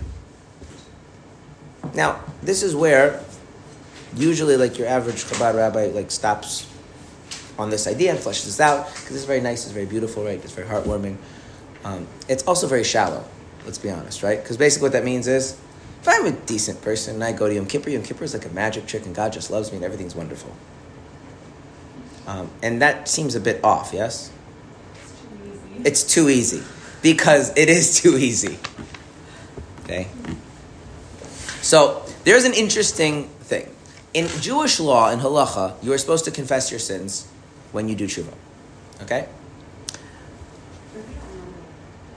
Now, this is where usually like your average Chabad rabbi like stops on this idea and fleshes this out because it's very nice, it's very beautiful, right? It's very heartwarming. Um, it's also very shallow. Let's be honest, right? Because basically what that means is, if I'm a decent person and I go to Yom Kippur, Yom Kippur is like a magic trick and God just loves me and everything's wonderful. Um, and that seems a bit off, yes? It's too easy because it is too easy. Okay? So there's an interesting thing in Jewish law, in halacha, you are supposed to confess your sins when you do tshuva. Okay?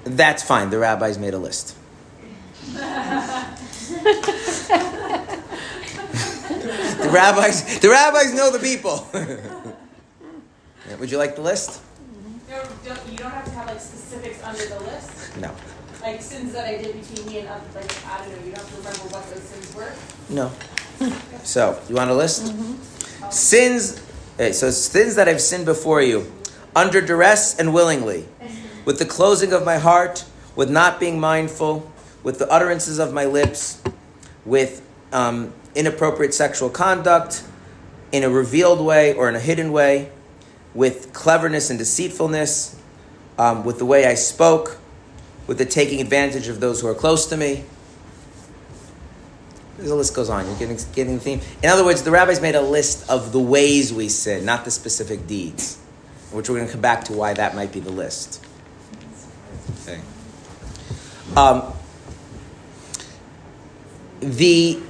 That's fine. The rabbis made a list. the rabbis, the rabbis know the people. would you like the list? No, don't, you don't have to have like specifics under the list. No. Like sins that I did between me and other, like I don't know. You don't have to remember what those sins were. No. So, you want a list? Mm-hmm. Sins, okay, so sins that I've sinned before you, under duress and willingly, with the closing of my heart, with not being mindful, with the utterances of my lips, with um, inappropriate sexual conduct, in a revealed way or in a hidden way, with cleverness and deceitfulness, um, with the way I spoke, with the taking advantage of those who are close to me. The list goes on. You're getting, getting the theme. In other words, the rabbis made a list of the ways we sin, not the specific deeds, which we're going to come back to why that might be the list. Okay. Um, the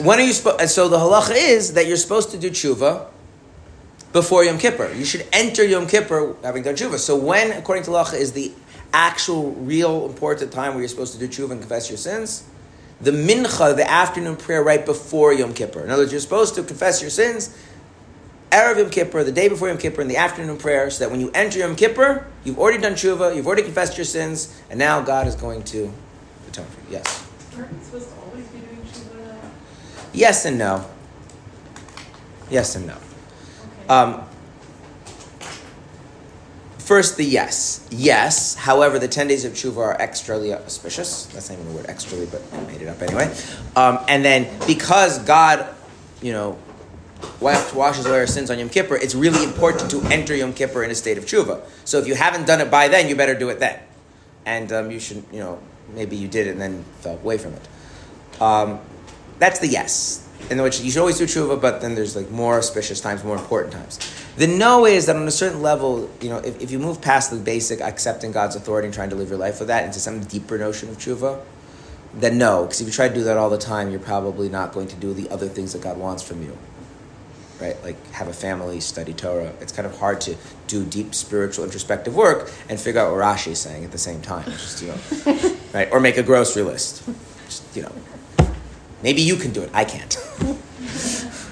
when are you? So the halacha is that you're supposed to do tshuva before Yom Kippur. You should enter Yom Kippur having done tshuva. So when, according to halacha, is the actual, real, important time where you're supposed to do tshuva and confess your sins? The mincha, the afternoon prayer right before Yom Kippur. In other words, you're supposed to confess your sins Erev Yom Kippur, the day before Yom Kippur, in the afternoon prayer, so that when you enter Yom Kippur, you've already done tshuva, you've already confessed your sins, and now God is going to atone for you. Yes. Aren't we supposed to always be doing tshuva? Yes and no. Yes and no. Okay. Um, first, the yes. Yes. However, the 10 days of tshuva are extrally auspicious. That's not even the word extrally, but I made it up anyway. Um, and then, because God, you know, wa- washes away our sins on Yom Kippur, it's really important to enter Yom Kippur in a state of tshuva. So if you haven't done it by then, you better do it then. And um, you should, you know, maybe you did it and then fell away from it. Um, that's the yes. In which you should always do tshuva, but then there's like more auspicious times, more important times. The no is that on a certain level, you know, if, if you move past the basic accepting God's authority and trying to live your life with that into some deeper notion of tshuva, then no. Because if you try to do that all the time, you're probably not going to do the other things that God wants from you. Right? Like have a family, study Torah. It's kind of hard to do deep spiritual introspective work and figure out what Rashi is saying at the same time. Just, you know, right? Or make a grocery list. Just, you know. Maybe you can do it. I can't.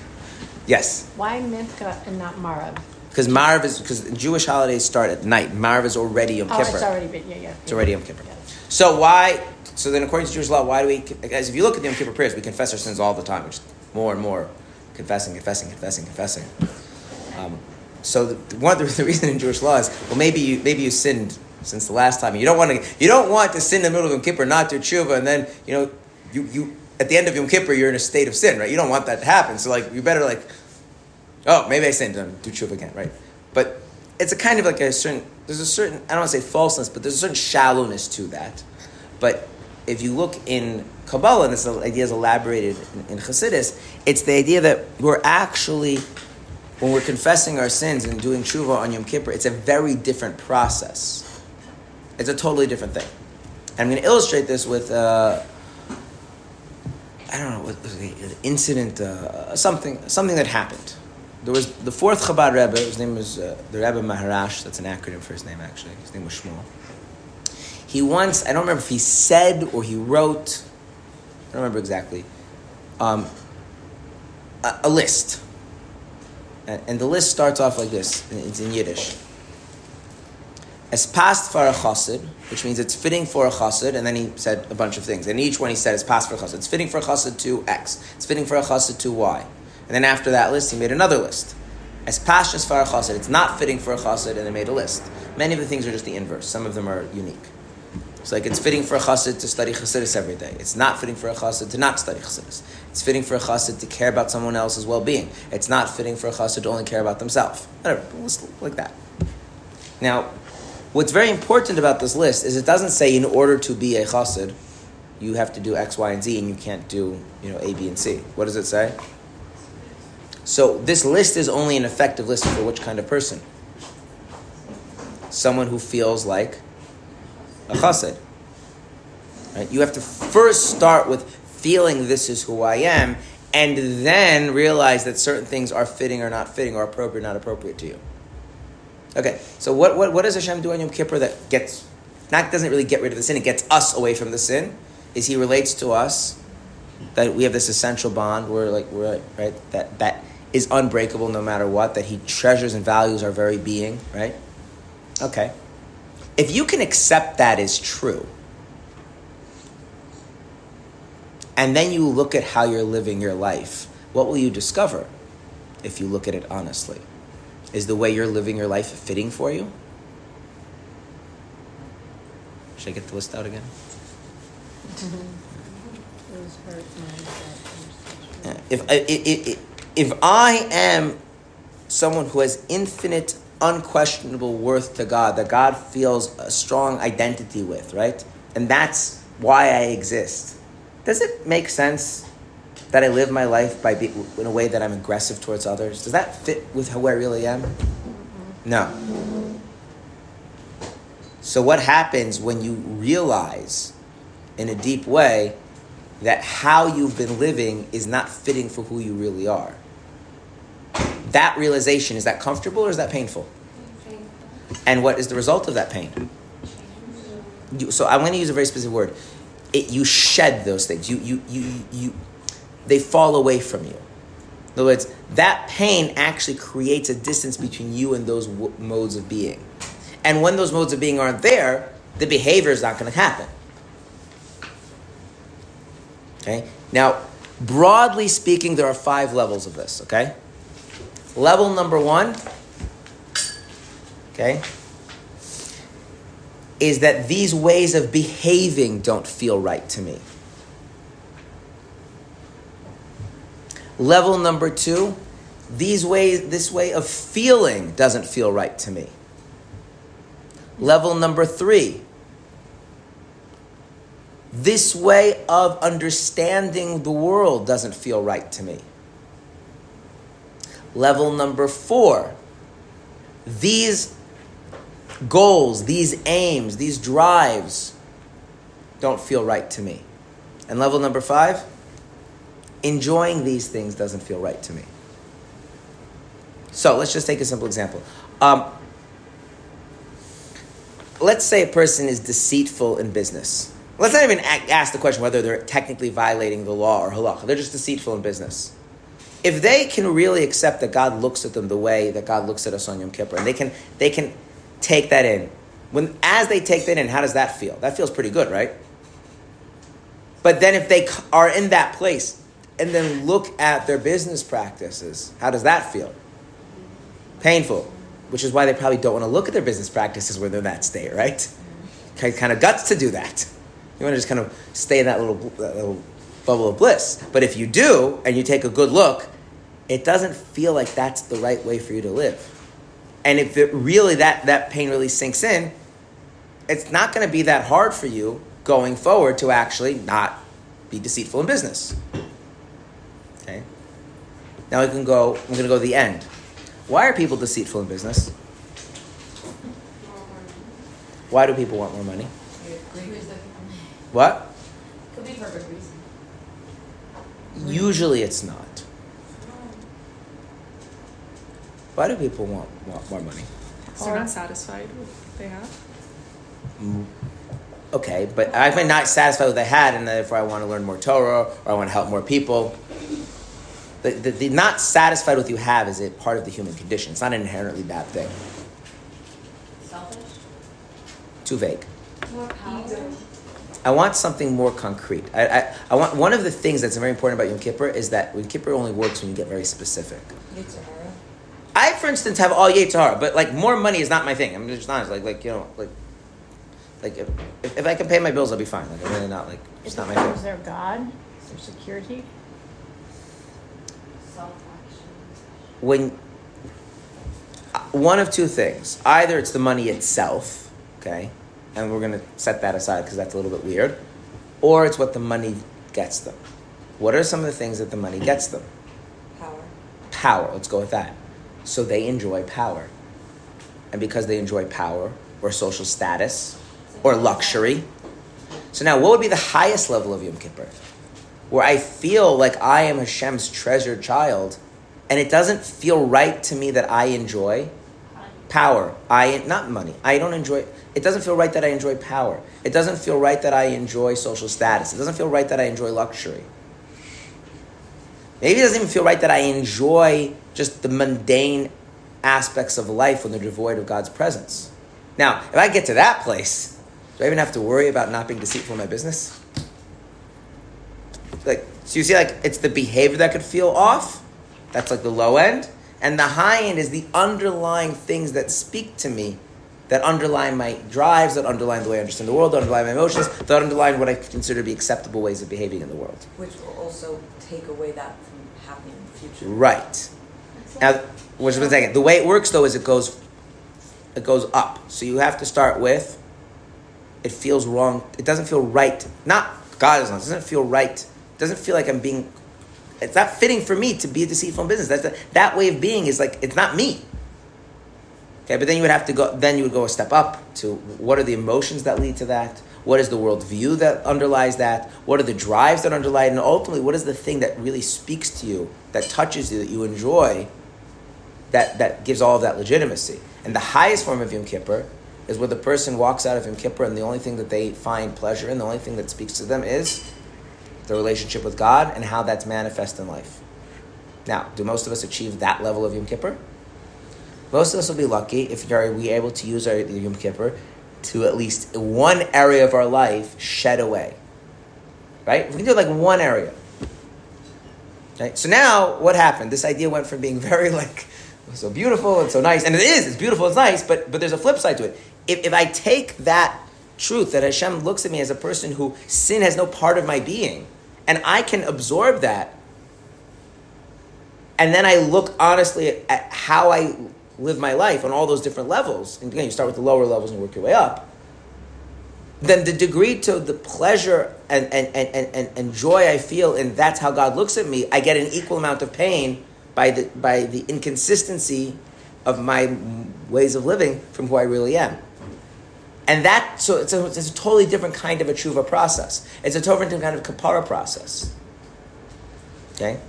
yes. Why Mincha and not Maariv? Because Maariv is because Jewish holidays start at night. Maariv is already Yom Oh, Kippur. it's already been, yeah, yeah. It's already Yom Kippur. Yeah. So why? So then, according to Jewish law, why do we? Guys, if you look at the Yom Kippur prayers, we confess our sins all the time. Which more and more, confessing, confessing, confessing, confessing. Um, so the, one the, the reason in Jewish law is well, maybe you maybe you sinned since the last time. You don't want to you don't want to sin in the middle of Yom Kippur, not do tshuva, and then you know you you at the end of Yom Kippur you're in a state of sin, right? You don't want that to happen. So like you better like, oh maybe I sinned, um, do tshuva again, right? But it's a kind of like a certain there's a certain I don't want to say falseness, but there's a certain shallowness to that. But if you look in Kabbalah, and this idea is elaborated in, in Chassidus, it's the idea that we're actually, when we're confessing our sins and doing tshuva on Yom Kippur, it's a very different process. It's a totally different thing. And I'm going to illustrate this with, uh, I don't know, with, with an incident, uh, something, something that happened. There was the fourth Chabad Rebbe, his name was uh, the Rebbe Maharash, that's an acronym for his name actually. His name was Shmuel he once, I don't remember if he said or he wrote, I don't remember exactly, um, a, a list. And, and the list starts off like this, it's in Yiddish. Es past for a chassid, which means it's fitting for a chassid, and then he said a bunch of things. And each one he said is past for a chassid. It's fitting for a chassid to X. It's fitting for a chassid to Y. And then after that list, he made another list. As pashas for a chassid, it's not fitting for a chassid, and they made a list. Many of the things are just the inverse. Some of them are unique. It's like it's fitting for a chassid to study chassidus every day. It's not fitting for a chassid to not study chassidus. It's fitting for a chassid to care about someone else's well-being. It's not fitting for a chassid to only care about themselves. Whatever, like that. Now, what's very important about this list is it doesn't say in order to be a chassid, you have to do X, Y, and Z, and you can't do you know A, B, and C. What does it say? So this list is only an effective list for which kind of person? Someone who feels like a chassid. Right? You have to first start with feeling this is who I am, and then realize that certain things are fitting or not fitting, or appropriate or not appropriate to you. Okay, so what, what, what does Hashem do on Yom Kippur that gets, not doesn't really get rid of the sin, it gets us away from the sin? Is He relates to us that we have this essential bond where like we're right that that is unbreakable no matter what that He treasures and values our very being, right? Okay, if you can accept that as true, and then you look at how you're living your life, what will you discover if you look at it honestly? Is the way you're living your life fitting for you? Should I get the list out again? Those. Uh, if, uh, if, if, if I am someone who has infinite, unquestionable worth to God, that God feels a strong identity with, right? And that's why I exist. Does it make sense that I live my life by be, in a way that I'm aggressive towards others? Does that fit with who I really am? Mm-hmm. No. So, what happens when you realize in a deep way that how you've been living is not fitting for who you really are? That realization, is that comfortable or is that painful? And what is the result of that pain? You, so, I'm going to use a very specific word. It, you shed those things. You, you, you, you, they fall away from you. In other words, that pain actually creates a distance between you and those w- modes of being. And when those modes of being aren't there, the behavior is not going to happen. Okay? Now, broadly speaking, there are five levels of this, okay? Level number one, okay, is that these ways of behaving don't feel right to me. Level number two, these ways, this way of feeling doesn't feel right to me. Level number three, this way of understanding the world doesn't feel right to me. Level number four, these goals, these aims, these drives don't feel right to me. And level number five, enjoying these things doesn't feel right to me. So let's just take a simple example. Um, let's say a person is deceitful in business. Let's not even ask the question whether they're technically violating the law or halacha. They're just deceitful in business. If they can really accept that God looks at them the way that God looks at us on Yom Kippur, and they can, they can take that in, when as they take that in, how does that feel? That feels pretty good, right? But then if they are in that place and then look at their business practices, how does that feel? Painful, which is why they probably don't want to look at their business practices when they're in that state, right? Kind of guts to do that. You want to just kind of stay in that little, that little bubble of bliss. But if you do and you take a good look, it doesn't feel like that's the right way for you to live. And if it really that that pain really sinks in, it's not going to be that hard for you going forward to actually not be deceitful in business. Okay. Now we can go. I'm going to go to the end. Why are people deceitful in business? Why do people want more money? What? Could be for good reason. Usually it's not. Why do people want, want more money? So they're not satisfied with what they have. Mm. Okay, but I've been not satisfied with what I had, and therefore I want to learn more Torah or I want to help more people. The, the, the not satisfied with what you have is a part of the human condition. It's not an inherently bad thing. Selfish. Too vague. More power. I want something more concrete. I, I, I want one of the things that's very important about Yom Kippur is that Yom Kippur only works when you get very specific. Yetzer hara. I, for instance, have all yetzer hara, but like more money is not my thing. I'm just honest. Like, like you know, like, like if, if, I can pay my bills, I'll be fine. Like, I'm really not like it's not my there- Is thing. there God? Is there security? Self-action. When one of two things, either it's the money itself, okay, and we're gonna set that aside because that's a little bit weird, or it's what the money gets them. What are some of the things that the money gets them? Power. power. Let's go with that. So they enjoy power. And because they enjoy power or social status or luxury. So now, what would be the highest level of Yom Kippur? Where I feel like I am Hashem's treasured child and it doesn't feel right to me that I enjoy power. I not money. I don't enjoy it doesn't feel right that I enjoy power. It doesn't feel right that I enjoy social status. It doesn't feel right that I enjoy luxury. Maybe it doesn't even feel right that I enjoy just the mundane aspects of life when they're devoid of God's presence. Now, if I get to that place, do I even have to worry about not being deceitful in my business? Like, so you see, like it's the behavior that could feel off. That's like the low end, and the high end is the underlying things that speak to me that underline my drives, that underline the way I understand the world, that underline my emotions, that underline what I consider to be acceptable ways of behaving in the world. Which will also take away that from happening in the future. Right. Now, which one second. The way it works though is it goes, it goes up. So you have to start with. It feels wrong. It doesn't feel right. Not God is not. It doesn't feel right. Doesn't feel like I'm being. It's not fitting for me to be a deceitful in business. That's that way of being is like it's not me. Okay, but then you would have to go. Then you would go a step up to what are the emotions that lead to that? What is the worldview that underlies that? What are the drives that underlie it? And ultimately, what is the thing that really speaks to you, that touches you, that you enjoy, that, that gives all of that legitimacy? And the highest form of Yom Kippur is where the person walks out of Yom Kippur and the only thing that they find pleasure in, the only thing that speaks to them is the relationship with God and how that's manifest in life. Now, do most of us achieve that level of Yom Kippur? Most of us will be lucky if we are able to use our Yom Kippur to at least one area of our life shed away. Right? We can do like one area. Right? So now what happened? This idea went from being very like so beautiful and so nice, and it is, it's beautiful, it's nice, but but there's a flip side to it. If, if I take that truth that Hashem looks at me as a person who sin has no part of my being, and I can absorb that, and then I look honestly at, how I live my life on all those different levels, and again, you start with the lower levels and work your way up, then the degree to the pleasure and, and, and, and, and joy I feel, and that's how God looks at me, I get an equal amount of pain by the, by the inconsistency of my ways of living from who I really am. And that, so it's a, it's a totally different kind of a tshuva process. It's a totally different kind of kapara process. Okay?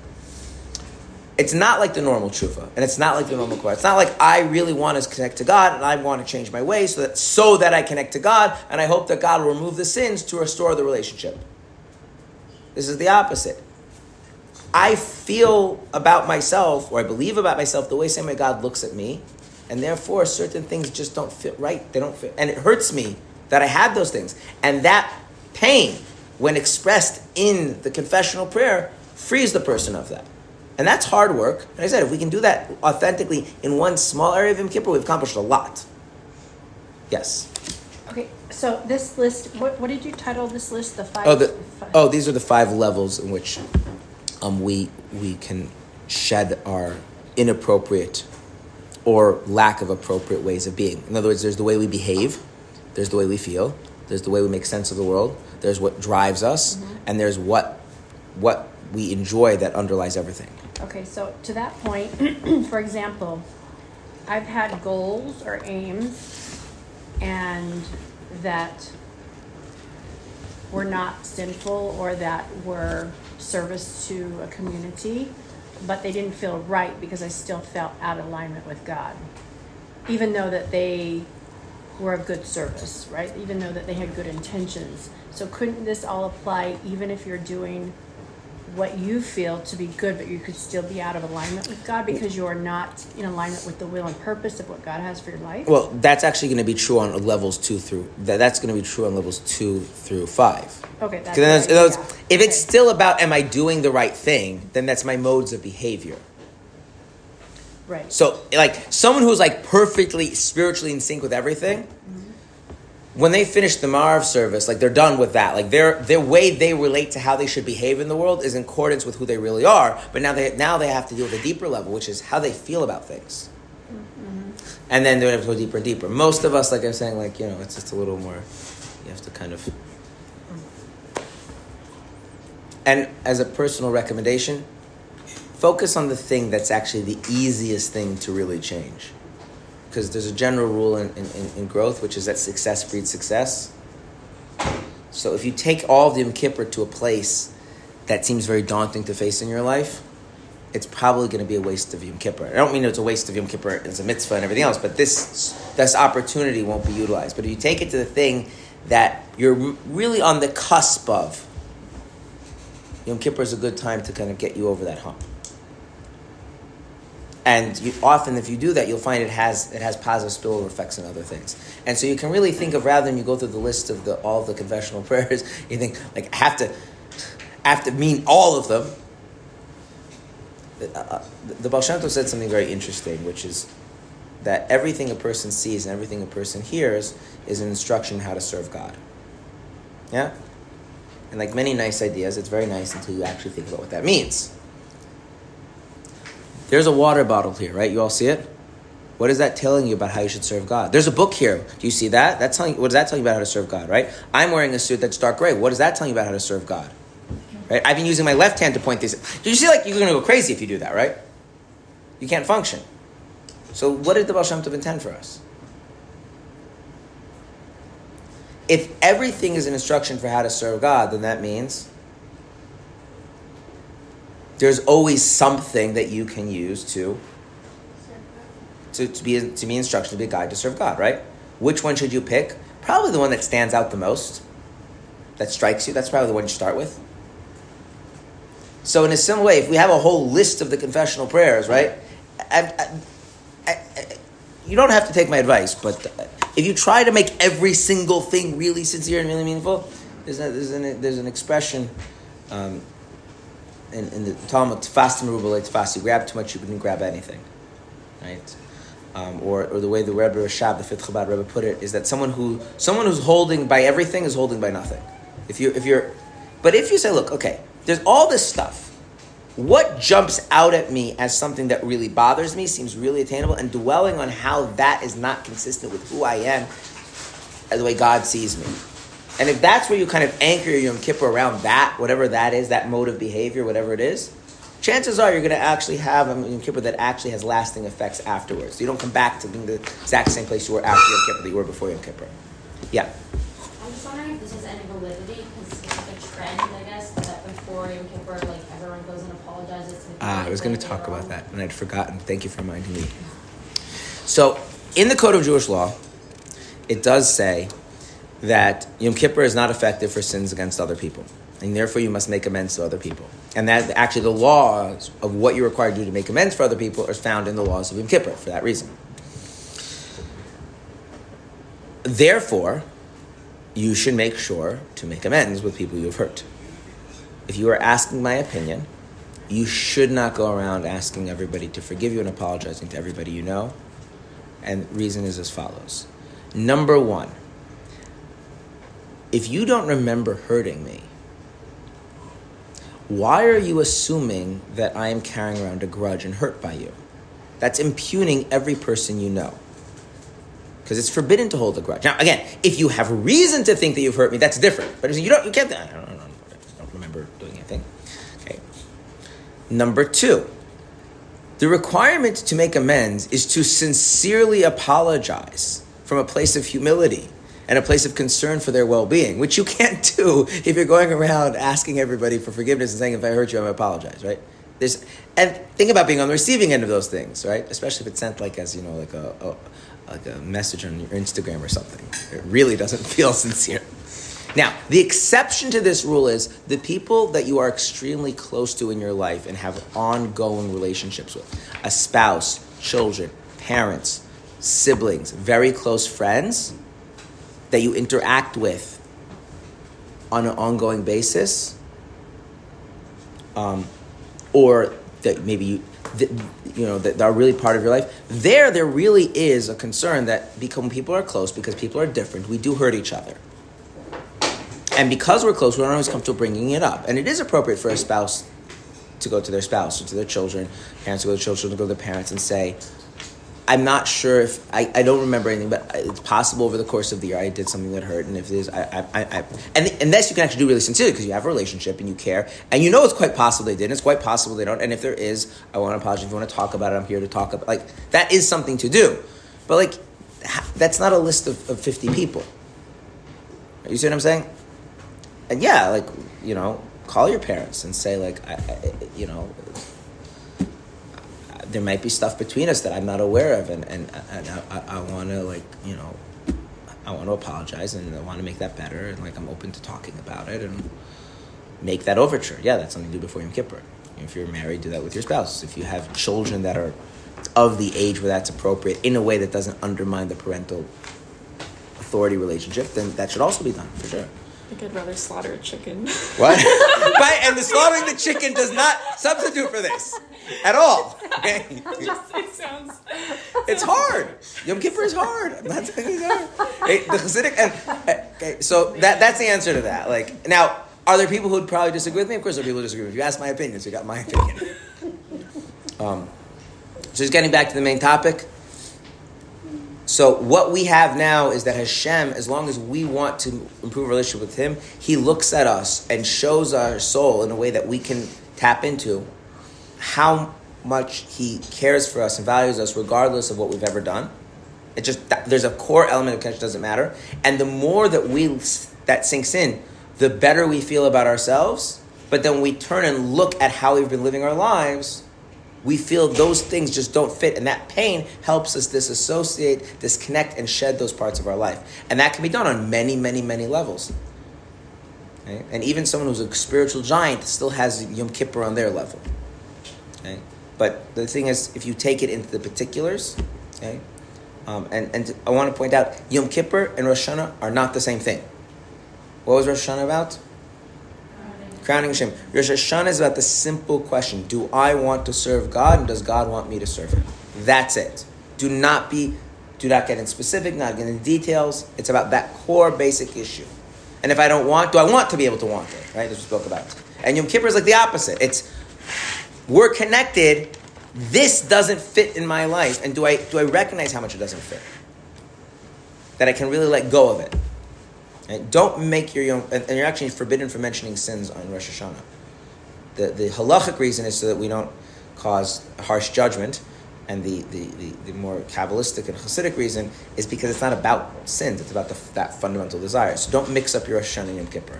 It's not like the normal tshuva, and it's not like the normal kapara. It's not like I really want to connect to God, and I want to change my ways so that so that I connect to God, and I hope that God will remove the sins to restore the relationship. This is the opposite. I feel about myself, or I believe about myself, the way same way God looks at me, and therefore certain things just don't fit right. They don't fit, and it hurts me that I had those things, and that pain, when expressed in the confessional prayer, frees the person of that. And that's hard work. And I said, if we can do that authentically in one small area of Yom Kippur, we've accomplished a lot. Yes. Okay, so this list, what, what did you title this list? The five? Oh, the, fi- oh, these are the five levels in which um, we we can shed our inappropriate or lack of appropriate ways of being. In other words, there's the way we behave, there's the way we feel, there's the way we make sense of the world, there's what drives us, mm-hmm. and there's what what we enjoy that underlies everything. Okay, so to that point, for example, I've had goals or aims and that were not sinful or that were service to a community, but they didn't feel right because I still felt out of alignment with God. Even though that they were of good service, right? Even though that they had good intentions. So couldn't this all apply even if you're doing what you feel to be good, but you could still be out of alignment with God because you're not in alignment with the will and purpose of what God has for your life? Well, that's actually going to be true on levels two through that. That's going to be true on levels two through five. Okay, that's then right, words, yeah. if it's still about am I doing the right thing, then that's my modes of behavior. right. So, like someone who's like perfectly spiritually in sync with everything, mm-hmm. When they finish the Maariv service, like they're done with that. Like their their way they relate to how they should behave in the world is in accordance with who they really are. But now they now they have to deal with a deeper level, which is how they feel about things. Mm-hmm. And then they have to go deeper and deeper. Most of us, like I'm saying, like you know, it's just a little more. You have to kind of. And as a personal recommendation, focus on the thing that's actually the easiest thing to really change. Because there's a general rule in, in, in- growth, which is that success breeds success. So if you take all of the Yom Kippur to a place that seems very daunting to face in your life, it's probably going to be a waste of Yom Kippur. I don't mean it's a waste of Yom Kippur as a mitzvah and everything else, but this this opportunity won't be utilized. But if you take it to the thing that you're really on the cusp of, Yom Kippur is a good time to kind of get you over that hump. And you, often, if you do that, you'll find it has it has positive spillover effects on other things. And so you can really think of rather than you go through the list of the all the confessional prayers, you think like I have to I have to mean all of them. Uh, uh, the Baal Shem Tov said something very interesting, which is that everything a person sees and everything a person hears is an instruction how to serve God. Yeah? And like many nice ideas, it's very nice until you actually think about what that means. There's a water bottle here, right? You all see it? What is that telling you about how you should serve God? There's a book here. Do you see that? That's telling what does that tell you about how to serve God, right? I'm wearing a suit that's dark gray. What does that tell you about how to serve God? Right? I've been using my left hand to point these. Do you see like you're gonna go crazy if you do that, right? You can't function. So what did the Baal Shem Tov intend for us? If everything is an instruction for how to serve God, then that means there's always something that you can use to to, to be to be instruction to be a guide to serve God, right? Which one should you pick? Probably the one that stands out the most, that strikes you. That's probably the one you start with. So, in a similar way, if we have a whole list of the confessional prayers, right? And, and, and, you don't have to take my advice, but if you try to make every single thing really sincere and really meaningful, there's, a, there's, an, there's an expression um, in, in the Talmud, tfas merubah tfas, you grab too much, you couldn't grab anything, right? Um, or, or the way the Rebbe Rashab, the fifth Chabad Rebbe put it, is that someone who someone who's holding by everything is holding by nothing. If you if you're, but if you say, look, okay, there's all this stuff. What jumps out at me as something that really bothers me seems really attainable, and dwelling on how that is not consistent with who I am, the way God sees me. And if that's where you kind of anchor your Yom Kippur around that, whatever that is, that mode of behavior, whatever it is, chances are you're going to actually have a Yom Kippur that actually has lasting effects afterwards. You don't come back to being the exact same place you were after Yom Kippur that you were before Yom Kippur. Yeah. I'm just wondering if this has any validity because it's like a trend, I guess, that before Yom Kippur, like everyone goes and apologizes to the Ah, I was going to talk they about that, and I'd forgotten. Thank you for reminding me. So, in the Code of Jewish Law, it does say that Yom Kippur is not effective for sins against other people, and therefore you must make amends to other people. And that actually the laws of what you're required to do to make amends for other people are found in the laws of Yom Kippur for that reason. Therefore, you should make sure to make amends with people you have hurt. If you are asking my opinion, you should not go around asking everybody to forgive you and apologizing to everybody you know. And reason is as follows. Number one, if you don't remember hurting me, why are you assuming that I am carrying around a grudge and hurt by you? That's impugning every person you know. Because it's forbidden to hold a grudge. Now, again, if you have reason to think that you've hurt me, that's different. But you don't, you can't. I don't, I don't, I don't remember doing anything. Okay. Number two, the requirement to make amends is to sincerely apologize from a place of humility and a place of concern for their well-being, which you can't do if you're going around asking everybody for forgiveness and saying, "If I hurt you, I apologize." Right? There's, and think about being on the receiving end of those things, right? Especially if it's sent like as you know, like a, a like a message on your Instagram or something. It really doesn't feel sincere. Now, the exception to this rule is the people that you are extremely close to in your life and have ongoing relationships with a spouse, children, parents, siblings, very close friends that you interact with on an ongoing basis, um, or that maybe you, that, you know, that are really part of your life. There, there really is a concern that because people are close, because people are different, we do hurt each other. And because we're close, we don't always comfortable bringing it up. And it is appropriate for a spouse to go to their spouse or to their children, parents to go to children, to go to their parents and say, I'm not sure if I, I don't remember anything, but it's possible over the course of the year I did something that hurt, and if it is, I, I, I, and this you can actually do really sincerely because you have a relationship and you care, and you know it's quite possible they did, it's quite possible they don't, and if there is, I want to apologize. If you want to talk about it, I'm here to talk about. Like that is something to do, but like that's not a list of, of 50 people. You see what I'm saying? And yeah, like you know, call your parents and say like, I, I, you know, there might be stuff between us that I'm not aware of, and and, and I, I, I want to like you know, I want to apologize and I want to make that better, and like I'm open to talking about it and make that overture. Yeah, that's something to do before Yom Kippur. If you're married, do that with your spouse. If you have children that are of the age where that's appropriate in a way that doesn't undermine the parental authority relationship, then that should also be done for sure. I think I'd rather slaughter a chicken. What? right? And the slaughtering the chicken does not substitute for this. at all. Okay? Just, it sounds. It's hard. Yom Kippur is hard. I'm not saying it's hard. Hey, the Hasidic and okay, so that that's the answer to that. Like now, are there people who'd probably disagree with me? Of course, there are people who disagree with me. If you ask my opinion, so you got my opinion. Um, so just getting back to the main topic. So what we have now is that Hashem, as long as we want to improve our relationship with Him, He looks at us and shows our soul in a way that we can tap into how much He cares for us and values us, regardless of what we've ever done. It just there's a core element of connection doesn't matter, and the more that we that sinks in, the better we feel about ourselves. But then we turn and look at how we've been living our lives we feel those things just don't fit, and that pain helps us disassociate, disconnect, and shed those parts of our life. And that can be done on many, many, many levels. Okay? And even someone who's a spiritual giant still has Yom Kippur on their level. Okay? But the thing is, if you take it into the particulars, okay, um, and, and I want to point out, Yom Kippur and Rosh Hashanah are not the same thing. What was Rosh Hashanah about? Crowning Hashem. Rosh Hashanah is about the simple question: Do I want to serve God, and does God want me to serve Him? That's it. Do not be, do not get in specific, not get in details. It's about that core basic issue. And if I don't want, do I want to be able to want it? Right? This we spoke about. And Yom Kippur is like the opposite. It's we're connected. This doesn't fit in my life, and do I do I recognize how much it doesn't fit? That I can really let go of it. Right? Don't make your Yom, and, and you're actually forbidden from mentioning sins on Rosh Hashanah. The, the halachic reason is so that we don't cause harsh judgment, and the, the, the, the more Kabbalistic and Hasidic reason is because it's not about sins, it's about the, that fundamental desire. So don't mix up your Rosh Hashanah and Yom Kippur.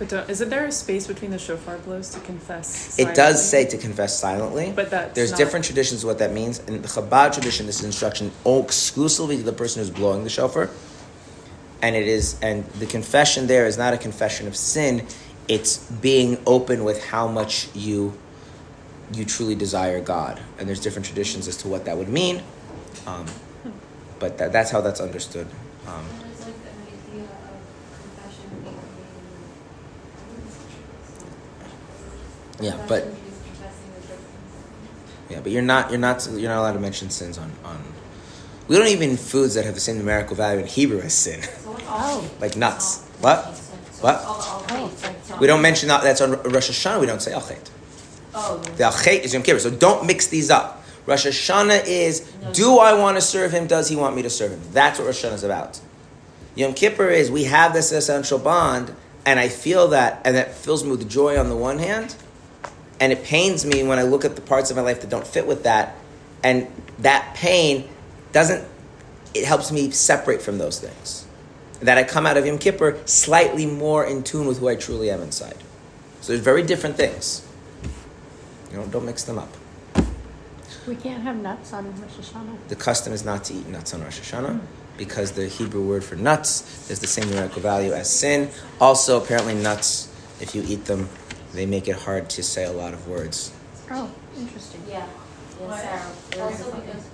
But don't, isn't there a space between the shofar blows to confess? It does say to confess silently, But that's there's not- different traditions of what that means. In the Chabad tradition, this is instruction exclusively to the person who's blowing the shofar, and it is and the confession there is not a confession of sin; it's being open with how much you you truly desire God. And there's different traditions as to what that would mean, um, but that, that's how that's understood. Um, And it's like an idea of confession being yeah, but confession is confessing the difference. Yeah, but you're not you're not you're not allowed to mention sins on on. We don't even foods that have the same numerical value in Hebrew as sin, Oh. like nuts. What? What? all- all dates, like, so- We don't mention that. That's on Rosh Hashanah. We don't say al chet. Oh, The al chet is Yom Kippur. So don't mix these up. Rosh Hashanah is do I want to serve him? Does he want me to serve him? That's what Rosh Hashanah is about. Yom Kippur is we have this essential bond, and I feel that, and that fills me with joy on the one hand, and it pains me when I look at the parts of my life that don't fit with that, and that pain doesn't. It helps me separate from those things. That I come out of Yom Kippur slightly more in tune with who I truly am inside. So there's very different things. You know, don't mix them up. We can't have nuts on Rosh Hashanah. The custom is not to eat nuts on Rosh Hashanah because the Hebrew word for nuts is the same numerical value as sin. Also, apparently, nuts, if you eat them, they make it hard to say a lot of words. Oh, interesting. Yeah. Yes, Also because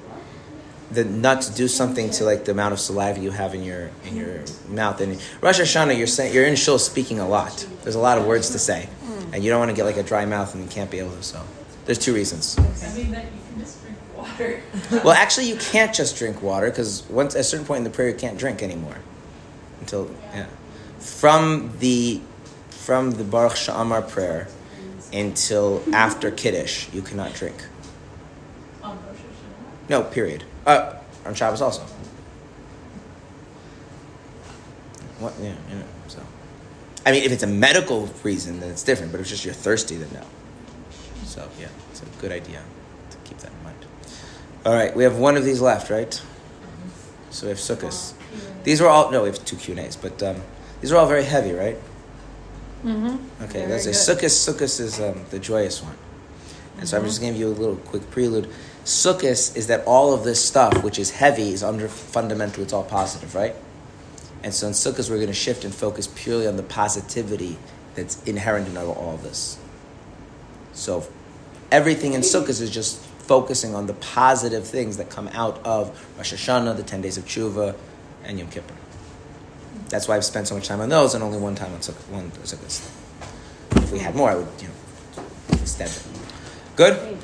The nuts do something to like the amount of saliva you have in your in your mouth. And Rosh Hashanah, you're saying you're in shul speaking a lot. There's a lot of words to say, hmm. and you don't want to get like a dry mouth and you can't be able to. So, there's two reasons. I mean that you can just drink water. Well, actually, you can't just drink water because once at a certain point in the prayer, you can't drink anymore. Until yeah, from the from the Baruch She'amar prayer until after Kiddush, you cannot drink. On Rosh Hashanah. No, period. Uh, on Shabbos also. What? Yeah. So, I mean, if it's a medical reason, then it's different. But if it's just you're thirsty, then no. So yeah, it's a good idea to keep that in mind. All right, we have one of these left, right? So we have Sukkot. These are all no, we have two Q and A's, but um, these are all very heavy, right? Mm-hmm. Okay, Very that's a good. Sukkot. Sukkot is um, the joyous one, and so I'm just giving you a little quick prelude. Sukkot is that all of this stuff, which is heavy, is under fundamental. It's all positive, right? And so in Sukkot, we're going to shift and focus purely on the positivity that's inherent in all all of this. So everything in Sukkot is just focusing on the positive things that come out of Rosh Hashanah, the ten days of Tshuva, and Yom Kippur. That's why I've spent so much time on those and only one time on Sukkot. One Sukkot. If we had more, I would, you know, instead. Good.